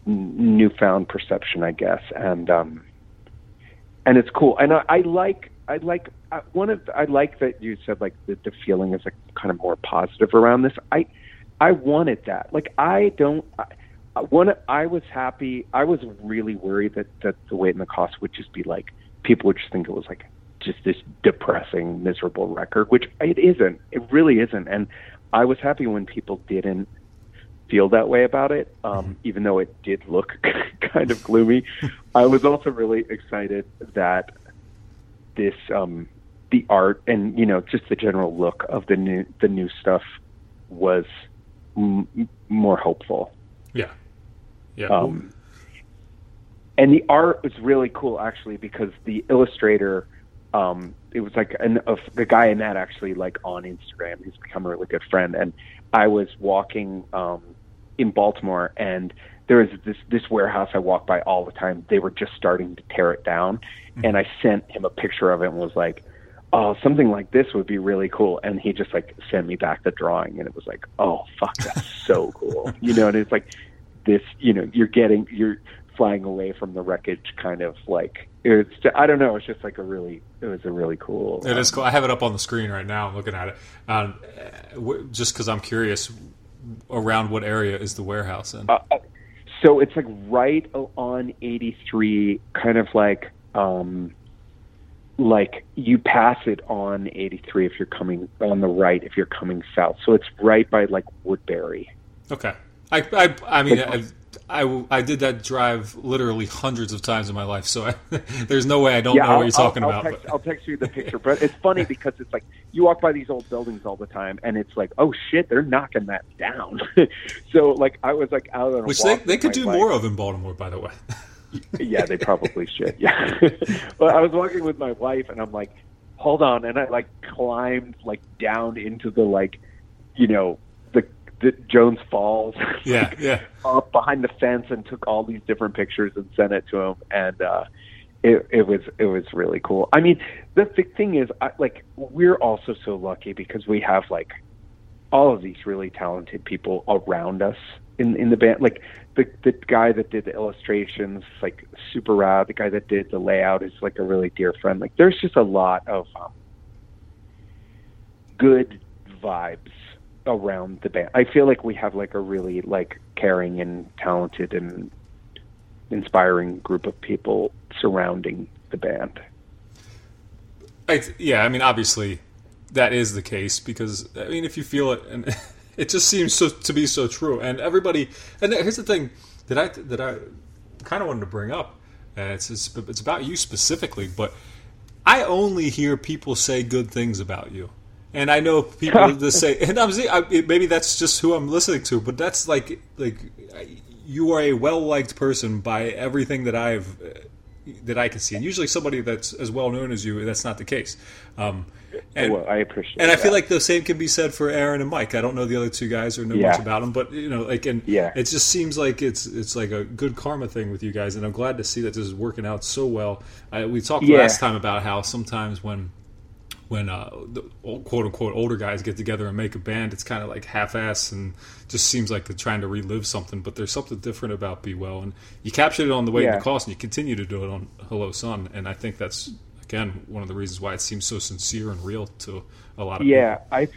Speaker 3: n- newfound perception i guess. And um and it's cool. And i, I like i like I, one of i like that you said like the, the feeling is like kind of more positive around this. I i wanted that. Like i don't I, one i was happy i was really worried that that the weight and the cost would just be like people would just think it was like just this depressing miserable record which it isn't it really isn't and I was happy when people didn't feel that way about it, um, even though it did look [laughs] kind of gloomy. [laughs] I was also really excited that this, um, the art and you know just the general look of the new the new stuff was m- more hopeful.
Speaker 1: Yeah, yeah.
Speaker 3: Um, and the art was really cool actually because the illustrator, um, it was like an, of the guy I met actually like on Instagram. He's become a really good friend. And I was walking um, in Baltimore and there was this this warehouse I walk by all the time. They were just starting to tear it down, and I sent him a picture of it and was like, "Oh, something like this would be really cool." And he just like sent me back the drawing, and it was like, "Oh, fuck, that's so cool," [laughs] you know. And it's like this, you know, you're getting you're flying away from the wreckage, kind of like it's. I don't know. It's just like a really, it was a really cool.
Speaker 1: It is
Speaker 3: um,
Speaker 1: cool. I have it up on the screen right now. I'm looking at it. Um, w- just because I'm curious, around what area is the warehouse in?
Speaker 3: Uh, uh, so it's like right on 83, kind of like um, like you pass it on 83 if you're coming on the right if you're coming south. So it's right by like Woodberry.
Speaker 1: Okay. I I, I mean I, I, I did that drive literally hundreds of times in my life, so I, [laughs] there's no way I don't know
Speaker 3: I'll,
Speaker 1: what you're talking
Speaker 3: I'll,
Speaker 1: about.
Speaker 3: I'll text,
Speaker 1: but-
Speaker 3: I'll text you the [laughs] picture, but it's funny because it's like you walk by these old buildings all the time, and it's like, oh shit, they're knocking that down. [laughs] so like I was like out on a
Speaker 1: which they, they could do
Speaker 3: wife.
Speaker 1: more of in Baltimore, by the way.
Speaker 3: yeah, they probably should. Yeah. but I was walking with my wife and I'm like, hold on. And I like climbed like down into the like, you know, the Jones Falls. [laughs]
Speaker 1: Yeah,
Speaker 3: like,
Speaker 1: yeah.
Speaker 3: Up behind the fence and took all these different pictures and sent it to him. And, uh, it, it was it was really cool. I mean, the, the thing is, I, like, we're also so lucky because we have like all of these really talented people around us in in the band. Like the the guy that did the illustrations, like super rad. The guy that did the layout is like a really dear friend. Like there's just a lot of um, good vibes around the band. I feel like we have like a really like caring and talented and inspiring group of people surrounding the band.
Speaker 1: Yeah, I mean, obviously, that is the case because I mean, if you feel it, and [laughs] it just seems so to be so true. And everybody, and here's the thing that I that I kind of wanted to bring up. It's it's, it's about you specifically, but I only hear people say good things about you. And I know people [laughs] that say, and I'm I, maybe that's just who I'm listening to, but that's like like you are a well liked person by everything that I've that I can see. And usually, somebody that's as well known as you, that's not the case. Um, and
Speaker 3: well, I appreciate.
Speaker 1: And I feel like the same can be said for Aaron and Mike. I don't know the other two guys or know
Speaker 3: Yeah.
Speaker 1: much about them, but you know, like, and
Speaker 3: Yeah.
Speaker 1: it just seems like it's it's like a good karma thing with you guys. And I'm glad to see that this is working out so well. I, we talked
Speaker 3: Yeah.
Speaker 1: last time about how sometimes when when uh, the quote unquote older guys get together and make a band, it's kind of like half ass and just seems like they're trying to relive something. But there's something different about Be Well, and you captured it on the way
Speaker 3: Yeah.
Speaker 1: to cost, and you continue to do it on Hello Sun. And I think that's again one of the reasons why it seems so sincere and real to a lot of people.
Speaker 3: Yeah, I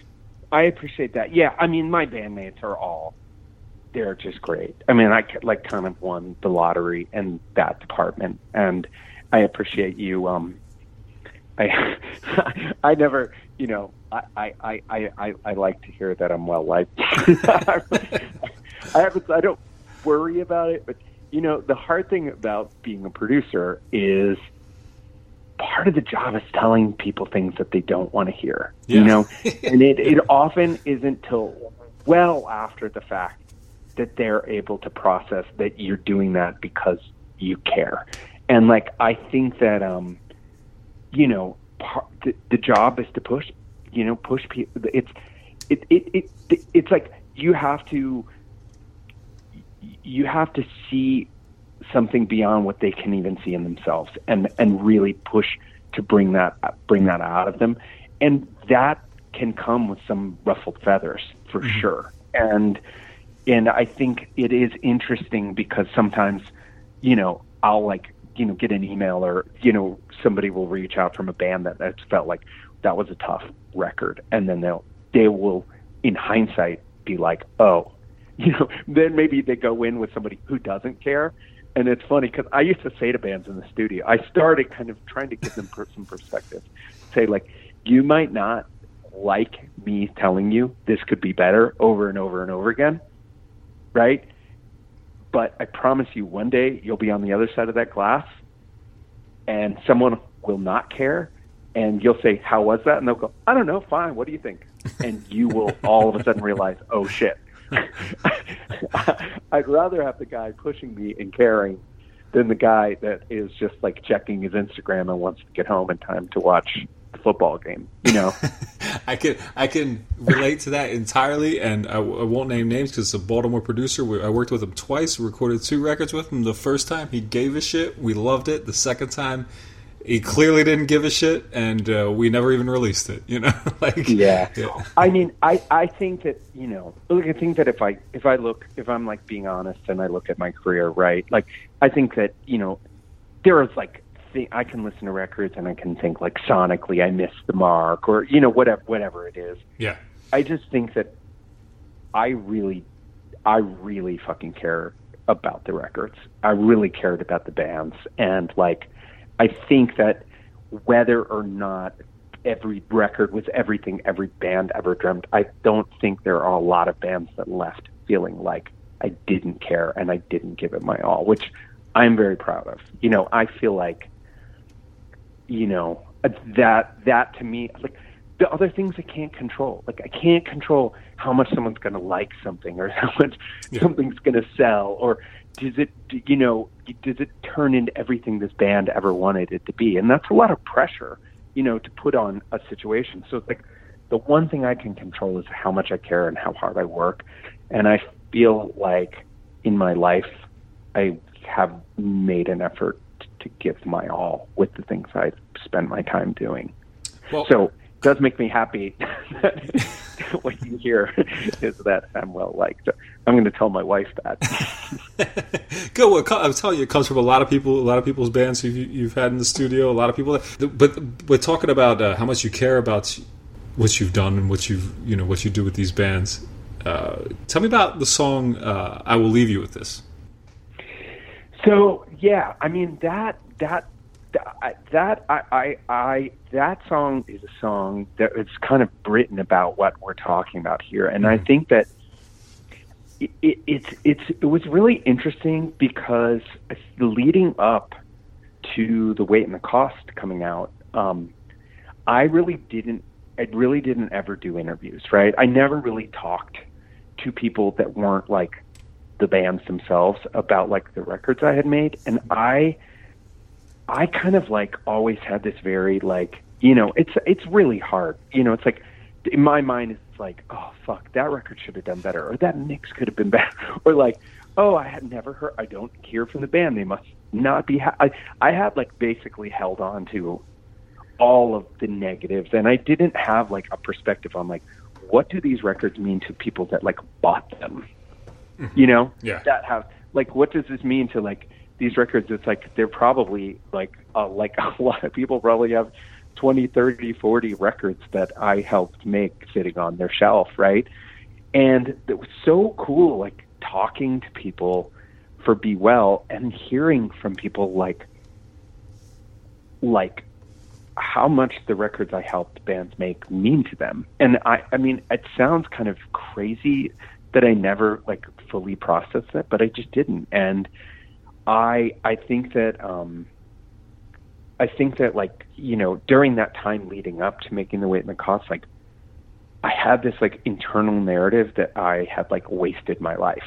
Speaker 3: I appreciate that. Yeah, I mean, my bandmates are all they're just great. I mean, I like kind of won the lottery in that department, and I appreciate you. Um, [laughs] I I never, you know, I I I I, I, I like to hear that I'm well liked. [laughs] I haven't. I don't worry about it, but you know, the hard thing about being a producer is part of the job is telling people things that they don't want to hear. You know, [laughs] and it it often isn't till well after the fact that they're able to process that you're doing that because you care. And like I think that um you know, part, the, the job is to push, you know, push people. It's it, it it it's like you have to you have to see something beyond what they can even see in themselves and and really push to bring that bring that out of them and that can come with some ruffled feathers for mm-hmm. sure and and I think it is interesting because sometimes you know I'll like you know get an email or you know somebody will reach out from a band that that's felt like that was a tough record and then they'll they will in hindsight be like oh [laughs] you know then maybe they go in with somebody who doesn't care and it's funny because I used to say to bands in the studio, I started kind of trying to give them some perspective. Say, like, you might not like me telling you this could be better over and over and over again, right? But I promise you, one day you'll be on the other side of that glass and someone will not care. And you'll say, How was that? And they'll go, I don't know, fine. What do you think? And you will [laughs] all of a sudden realize, Oh, shit. [laughs] I'd rather have the guy pushing me and caring than the guy that is just like checking his Instagram and wants to get home in time to watch football game. You know, [laughs]
Speaker 1: I can I can relate to that entirely, and I, I won't name names because it's a Baltimore producer. We, I worked with him twice, recorded two records with him. The first time he gave a shit, we loved it. The second time, he clearly didn't give a shit, and uh, we never even released it. You know, [laughs] like
Speaker 3: yeah. I mean, I I think that you know, look, I think that if I if I look if I'm like being honest and I look at my career, right? Like, I think that you know, there is like thi- I can listen to records and I can think like sonically I missed the mark or you know whatever whatever it is.
Speaker 1: yeah.
Speaker 3: I just think that I really, I really fucking care about the records. I really cared about the bands, and like, I think that whether or not every record was everything every band ever dreamt, I don't think there are a lot of bands that left feeling like I didn't care and I didn't give it my all, which I'm very proud of. You know, I feel like you know uh, that that to me like the other things I can't control. Like I can't control how much someone's going to like something or [laughs] how much something's going to sell or does it you know does it turn into everything this band ever wanted it to be? And that's a lot of pressure, you know, to put on a situation. So it's like the one thing I can control is how much I care and how hard I work. And I feel like in my life I have made an effort to give my all with the things I spend my time doing.
Speaker 1: Well,
Speaker 3: So it does make me happy [laughs] that what you hear is that I'm well liked. I'm going to tell my wife that. [laughs]
Speaker 1: Good. Well, I'm telling you, it comes from a lot of people, a lot of people's bands who you, you've had in the studio, a lot of people. That, but we're talking about uh, how much you care about what you've done and what you've you know what you do with these bands. Uh, tell me about the song uh, "I Will Leave You with This."
Speaker 3: So yeah, I mean that that that that I, I I that song is a song that it's kind of written about what we're talking about here, and I think that it, it, it's it's it was really interesting because leading up to the weight and the cost coming out, um, I really didn't I really didn't ever do interviews, right? I never really talked to people that weren't like the bands themselves about like the records I had made, and I I kind of like always had this very like you know it's it's really hard. You know it's like in my mind it's like oh fuck that record should have done better or that mix could have been [laughs] better or like oh I had never heard I don't hear from the band. They must not be ha-. I I had like basically held on to all of the negatives and I didn't have like a perspective on like what do these records mean to people that like bought them you know
Speaker 1: Yeah.
Speaker 3: that have like what does this mean to like these records? It's like they're probably like uh, like [laughs] a lot of people probably have 20 30 40 records that i helped make sitting on their shelf right? And it was so cool like talking to people for be well and hearing from people like like how much the records i helped bands make mean to them. And i i mean it sounds kind of crazy that i never like fully process that, but i just didn't. And I I think that um, I think that like you know during that time leading up to making the weight and the cost, like I had this like internal narrative that I had like wasted my life,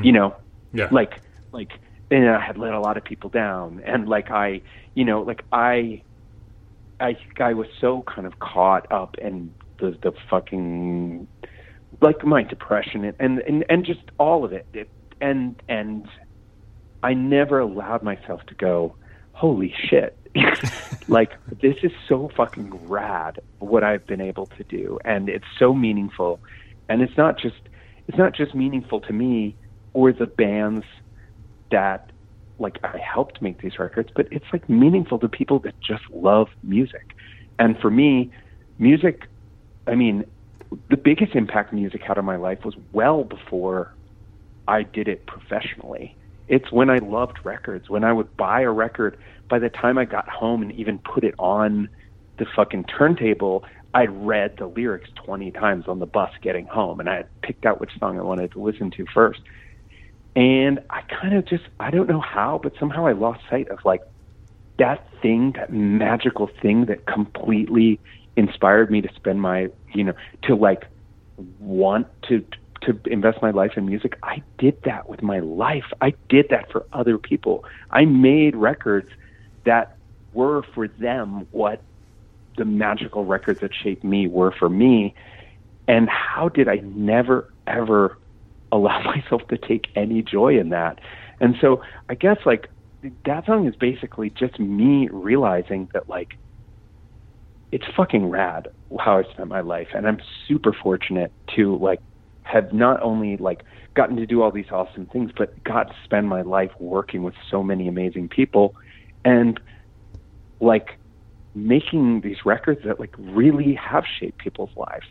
Speaker 3: you know,
Speaker 1: Yeah.
Speaker 3: like like and I had let a lot of people down, and like I you know like I I I was so kind of caught up in the the fucking like my depression and and and, just all of it, it and and I never allowed myself to go, holy shit. [laughs] like this is so fucking rad what I've been able to do. And it's so meaningful. And it's not just it's not just meaningful to me or the bands that like I helped make these records but it's like meaningful to people that just love music. And for me music I mean the biggest impact music had on my life was well before I did it professionally it's when I loved records, when I would buy a record, by the time I got home and even put it on the fucking turntable, I'd read the lyrics 20 times on the bus getting home and I had picked out which song I wanted to listen to first. And I kind of just, I don't know how, but somehow I lost sight of like that thing, that magical thing that completely inspired me to spend my, you know, to like want to to invest my life in music, I did that with my life. I did that for other people. I made records that were for them what the magical records that shaped me were for me. And how did I never, ever allow [laughs] myself to take any joy in that? And so I guess like that song is basically just me realizing that like it's fucking rad how I spent my life. And I'm super fortunate to like have not only like gotten to do all these awesome things, but got to spend my life working with so many amazing people and like making these records that like really have shaped people's lives.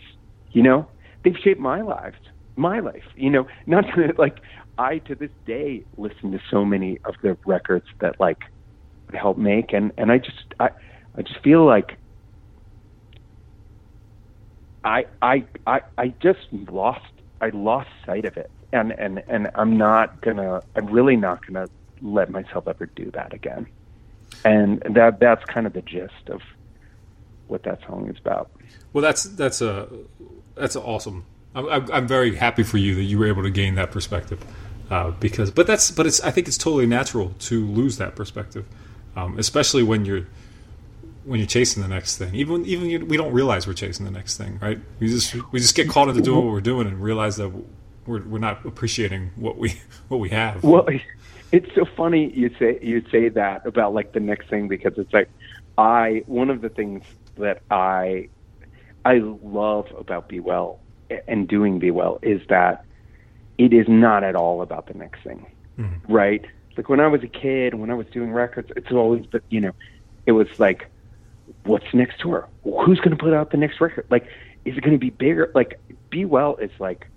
Speaker 3: You know, they've shaped my lives, my life. You know, not to, like I to this day listen to so many of the records that like help make, and and I just I I just feel like I I I I just lost I lost sight of it, and and and I'm not gonna I'm really not gonna let myself ever do that again, and that that's kind of the gist of what that song is about.
Speaker 1: Well, that's that's a that's awesome. I'm, I'm very happy for you that you were able to gain that perspective. Uh, because, but that's but it's I think it's totally natural to lose that perspective, um, especially when you're when you're chasing the next thing. Even even you, we don't realize we're chasing the next thing, right? We just we just get caught into doing what we're doing and realize that we're we're not appreciating what we [laughs] what we have.
Speaker 3: Well, [laughs] it's so funny you say you say that about like the next thing because it's like I one of the things that I I love about Be Well and doing Be Well is that it is not at all about the next thing, mm-hmm. right? Like when I was a kid, when I was doing records, it's always but you know, it was like what's next tour? Who's going to put out the next record? Like, is it going to be bigger? Like, Be Well is like,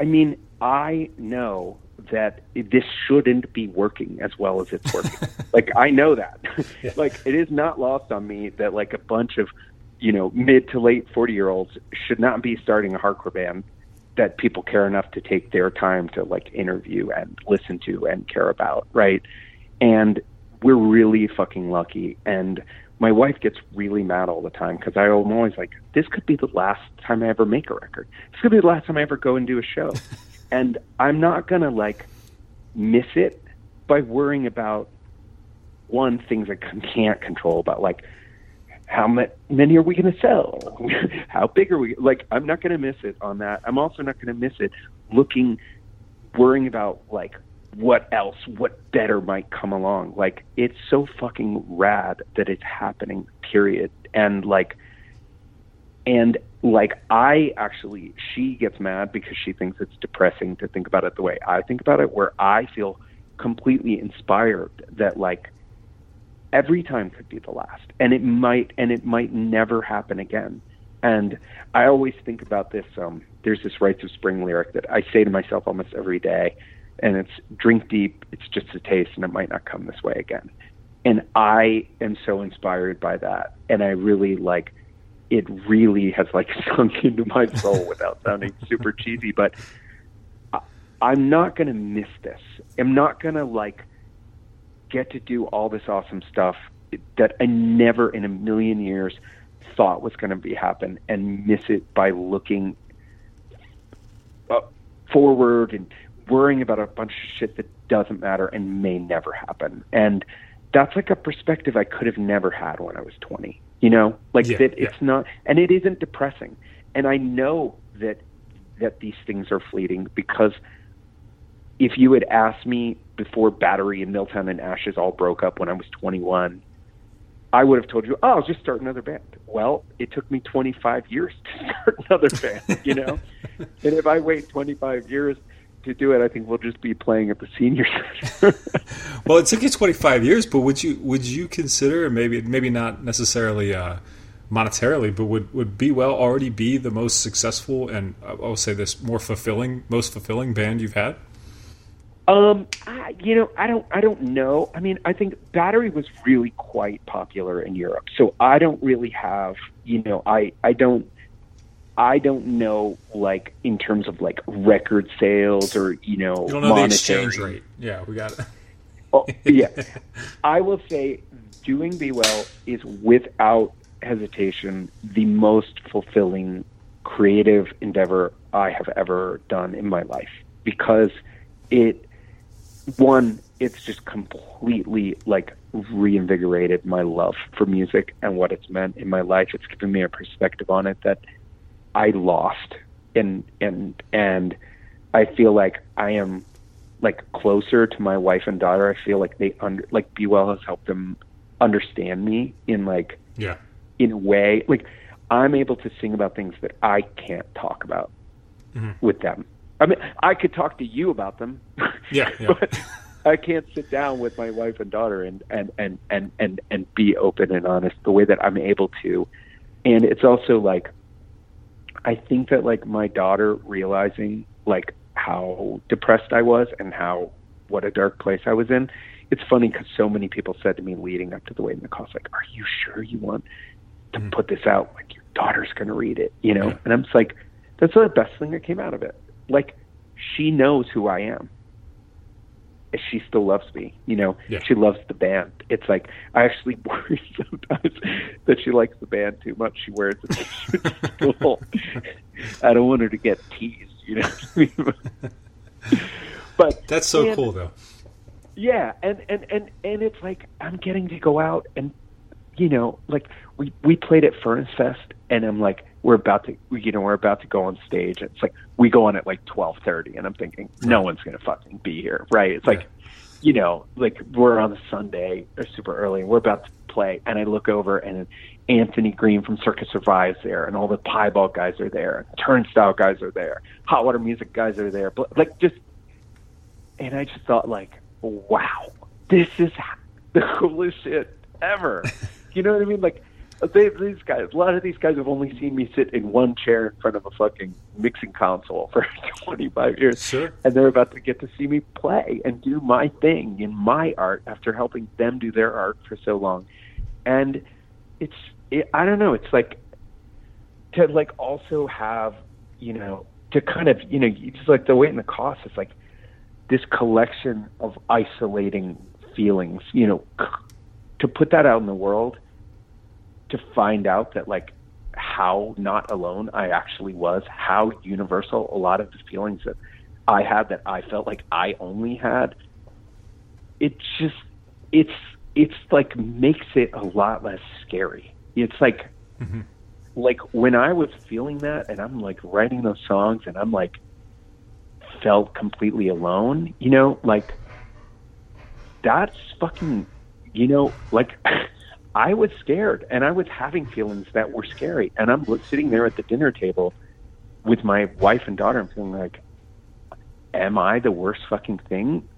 Speaker 3: I mean, I know that this shouldn't be working as well as it's working. [laughs] like, I know that. [laughs] like, it is not lost on me that like a bunch of, you know, mid to late 40 year olds should not be starting a hardcore band that people care enough to take their time to like interview and listen to and care about, right? And we're really fucking lucky. And my wife gets really mad all the time because I'm always like, this could be the last time I ever make a record. This could be the last time I ever go and do a show. [laughs] and I'm not gonna like miss it by worrying about one things I can't control about like how ma- many are we going to sell? [laughs] how big are we? Like, I'm not going to miss it on that. I'm also not going to miss it looking, worrying about like what else, what better might come along. Like, it's so fucking rad that it's happening. Period. And like, and like, I actually, she gets mad because she thinks it's depressing to think about it the way I think about it, where I feel completely inspired that like every time could be the last and it might and it might never happen again and i always think about this um there's this rites of spring lyric that i say to myself almost every day and it's drink deep it's just a taste and it might not come this way again. And i am so inspired by that and i really like it really has like [laughs] sunk into my soul without sounding [laughs] super cheesy but I, i'm not going to miss this. I'm not going to like get to do all this awesome stuff that I never in a million years thought was going to be happen and miss it by looking uh, forward and worrying about a bunch of shit that doesn't matter and may never happen. And that's like a perspective I could have never had when I was 20. You know, like
Speaker 1: Yeah,
Speaker 3: that
Speaker 1: yeah.
Speaker 3: it's not and it isn't depressing. And I know that that these things are fleeting because if you had asked me before Battery and Milltown and Ashes all broke up when I was 21, I would have told you, "Oh, I'll just start another band." Well, it took me 25 years to [laughs] start another band, you know. [laughs] and if I wait 25 years to do it, I think we'll just be playing at the senior center. [laughs]
Speaker 1: Well, it took you 25 years, but would you would you consider maybe maybe not necessarily uh, monetarily, but would would Be Well already be the most successful and I will say this more fulfilling most fulfilling band you've had?
Speaker 3: Um, I, you know, I don't, I don't know. I mean, I think Battery was really quite popular in Europe, so I don't really have, you know, I, I don't, I don't know, like in terms of like record sales or you know,
Speaker 1: You don't know the
Speaker 3: monetary.
Speaker 1: exchange rate. Yeah, we got it.
Speaker 3: Oh, yeah, [laughs] I will say, doing Be Well is without hesitation the most fulfilling creative endeavor I have ever done in my life because it one it's just completely like reinvigorated my love for music and what it's meant in my life it's given me a perspective on it that i lost and and and i feel like i am like closer to my wife and daughter. I feel like they under like be well has helped them understand me in like
Speaker 1: Yeah.
Speaker 3: in a way. Like i'm able to sing about things that i can't talk about mm-hmm. with them. I mean i could talk to you about them.
Speaker 1: Yeah, yeah. [laughs]
Speaker 3: but i can't sit down with my wife and daughter and and and and and, and be open and honest the way that i'm able to. And it's also like i think that like my daughter realizing like how depressed i was and how what a dark place i was in it's funny because so many people said to me leading up to the weight and the cost like are you sure you want to mm-hmm. put this out? Like your daughter's going to read it you know?
Speaker 1: Yeah.
Speaker 3: and i'm just like that's the best thing that came out of it. Like she knows who i am she still loves me you know
Speaker 1: Yeah.
Speaker 3: she loves the band it's like i actually [laughs] worry sometimes that she likes the band too much she wears a t-shirt to school i don't want her to get teased you know I mean? [laughs] but
Speaker 1: That's so
Speaker 3: and-
Speaker 1: cool though.
Speaker 3: yeah, and and and and it's like I'm getting to go out and you know, like we we played at Furnace Fest, and I'm like, we're about to, you know, we're about to go on stage. It's like we go on at like twelve thirty, and I'm thinking, no one's gonna fucking be here, right? It's like, you know, like we're on a Sunday or super early, and we're about to play, and I look over, and Anthony Green from Circa Survive's there, and all the Piebald guys are there, Turnstile guys are there, Hot Water Music guys are there, but like just and I just thought like, wow, this is the coolest shit ever. [laughs] You know what I mean? Like they, these guys, a lot of these guys have only seen me sit in one chair in front of a fucking mixing console [laughs] for 25 years,
Speaker 1: Sure.
Speaker 3: and they're about to get to see me play and do my thing in my art after helping them do their art for so long. And it's, it, I don't know, it's like to like also have, you know, to kind of, you know, just like the weight and the cost. It's like this collection of isolating feelings, you know, to put that out in the world, to find out that like how not alone I actually was, how universal a lot of the feelings that I had that I felt like I only had. It just, it's, it's like makes it a lot less scary. It's like, mm-hmm. like when I was feeling that and I'm like writing those songs and I'm like felt completely alone, you know, like that's fucking, you know, like [laughs] I was scared and I was having feelings that were scary. And I'm sitting there at the dinner table with my wife and daughter and feeling like, am I the worst fucking thing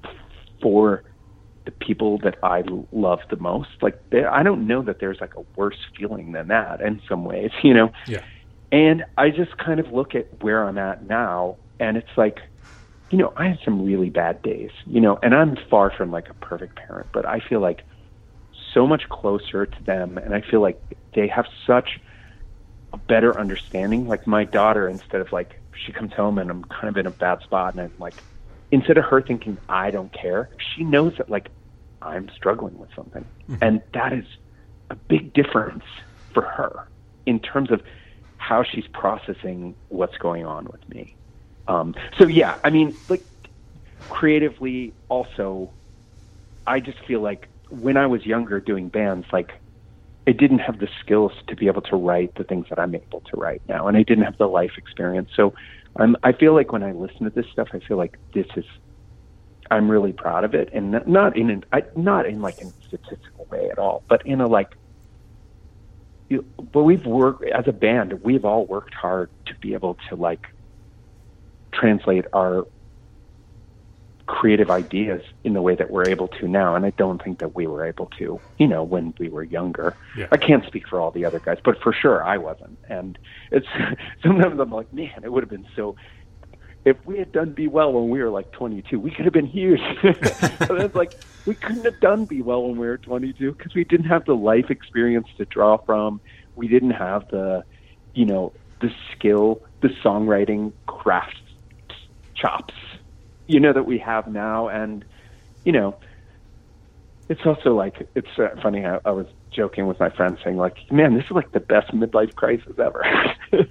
Speaker 3: for the people that I love the most? Like, there, I don't know that there's like a worse feeling than that in some ways, [laughs] you know?
Speaker 1: Yeah.
Speaker 3: And I just kind of look at where I'm at now, and it's like, you know, I had some really bad days, you know, and I'm far from like a perfect parent, but I feel like so much closer to them, and I feel like they have such a better understanding. Like my daughter, instead of like she comes home and I'm kind of in a bad spot, and I'm like, instead of her thinking I don't care, she knows that like I'm struggling with something, and that is a big difference for her in terms of how she's processing what's going on with me. Um, so yeah, I mean, like creatively, also, I just feel like when I was younger doing bands, like I didn't have the skills to be able to write the things that I'm able to write now, and I didn't have the life experience. So I'm, I feel like when I listen to this stuff, I feel like this is, I'm really proud of it, and not- in an, I, not in like a statistical way at all, but in a like you, but we've worked as a band. We've all worked hard to be able to like translate our creative ideas in the way that we're able to now. And I don't think that we were able to, you know, when we were younger.
Speaker 1: Yeah.
Speaker 3: I can't speak for all the other guys, but for sure I wasn't. And it's [laughs] sometimes I'm like, man, it would have been so. If we had done Be Well when we were like 22, we could have been huge. [laughs] but it's like we couldn't have done Be Well when we were 22 because we didn't have the life experience to draw from. We didn't have the, you know, the skill, the songwriting craft chops, you know, that we have now. And, you know, it's also like, it's uh, funny. I, I was joking with my friend saying, like, man, this is like the best midlife crisis ever. [laughs]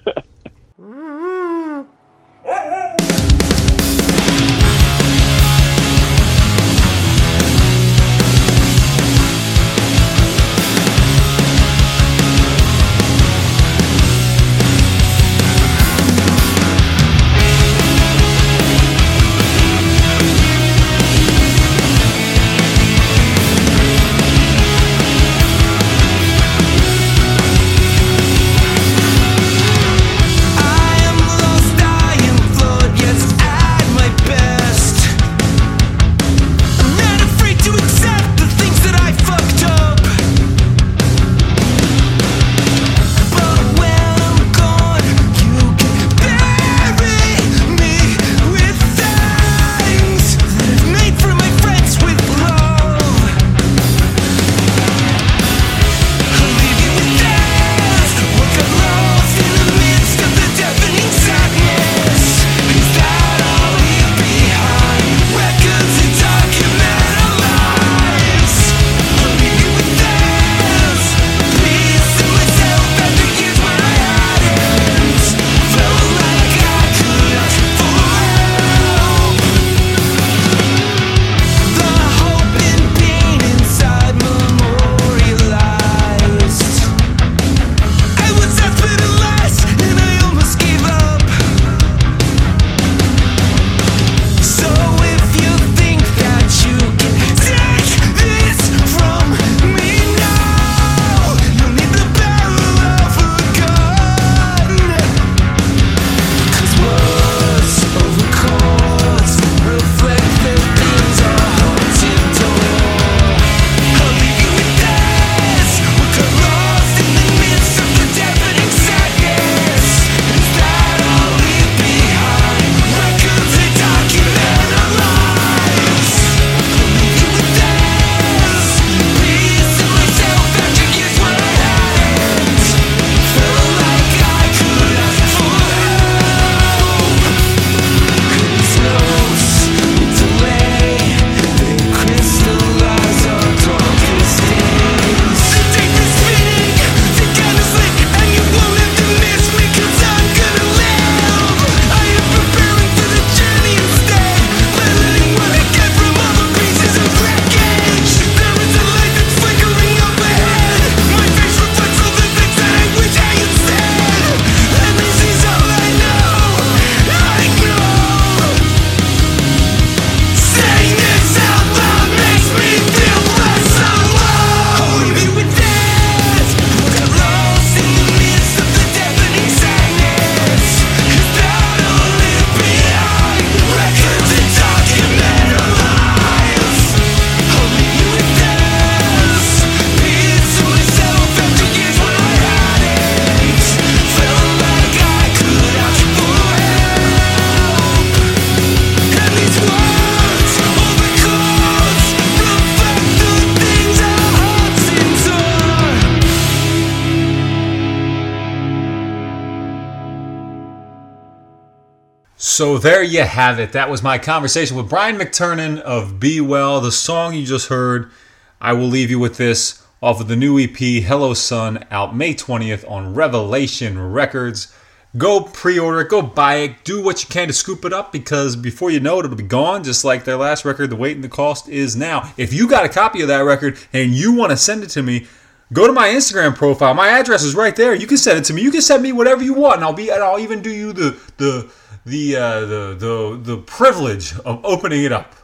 Speaker 1: So there you have it. That was my conversation with Brian McTernan of Be Well. The song you just heard, I will leave you with this off of the new EP Hello Sun out May 20th on Revelation Records. Go pre-order it, go buy it, do what you can to scoop it up because before you know it, it'll be gone. Just like their last record, the weight and the cost is now. If you got a copy of that record and you want to send it to me, go to my Instagram profile. My address is right there. You can send it to me. You can send me whatever you want, and I'll be and I'll even do you the the the uh, the the the privilege of opening it up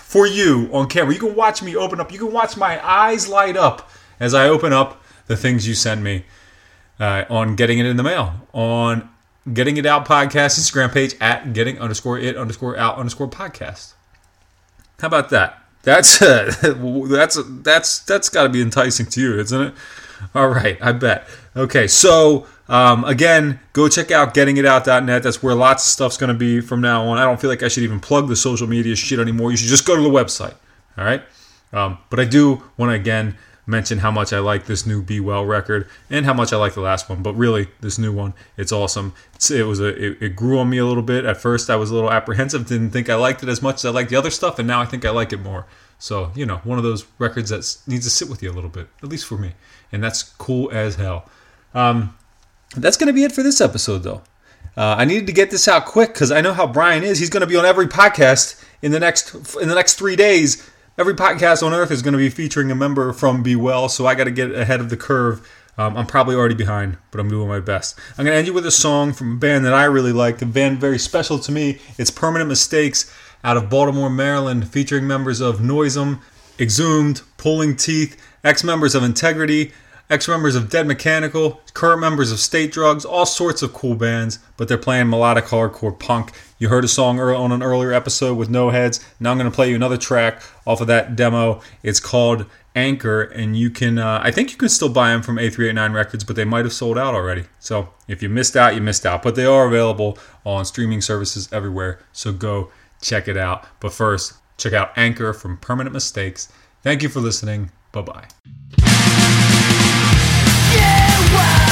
Speaker 1: for you on camera. You can watch me open up. You can watch my eyes light up as I open up the things you send me uh, on getting it in the mail on getting it out podcast Instagram page at getting underscore it underscore out underscore podcast. How about that? That's uh, [laughs] that's that's that's got to be enticing to you, isn't it? All right, I bet. Okay, so um, again, go check out gettingitout.net. That's where lots of stuff's going to be from now on. I don't feel like I should even plug the social media shit anymore. You should just go to the website. All right. Um, but I do want to again mention how much I like this new Be Well record and how much I like the last one. But really, this new one, it's awesome. It's, it was a it, it grew on me a little bit. At first, I was a little apprehensive, didn't think I liked it as much as I liked the other stuff, and now I think I like it more. So you know, one of those records that needs to sit with you a little bit, at least for me, and that's cool as hell. Um, that's going to be it for this episode, though. Uh, I needed to get this out quick because I know how Brian is. He's going to be on every podcast in the next in the next three days. Every podcast on Earth is going to be featuring a member from Be Well, so I got to get ahead of the curve. Um, I'm probably already behind, but I'm doing my best. I'm going to end you with a song from a band that I really like, a band very special to me. It's Permanent Mistakes out of Baltimore, Maryland, featuring members of Noisem, Exhumed, Pulling Teeth, ex members of Integrity, ex members of Dead Mechanical, current members of State Drugs, all sorts of cool bands, but they're playing melodic hardcore punk. You heard a song on an earlier episode with No Heads. Now I'm going to play you another track off of that demo. It's called Anchor, and you can, uh, I think you can still buy them from A389 Records, but they might have sold out already. So if you missed out, you missed out. But they are available on streaming services everywhere. So go check it out. But first, check out Anchor from Permanent Mistakes. Thank you for listening. Bye bye.
Speaker 5: Settle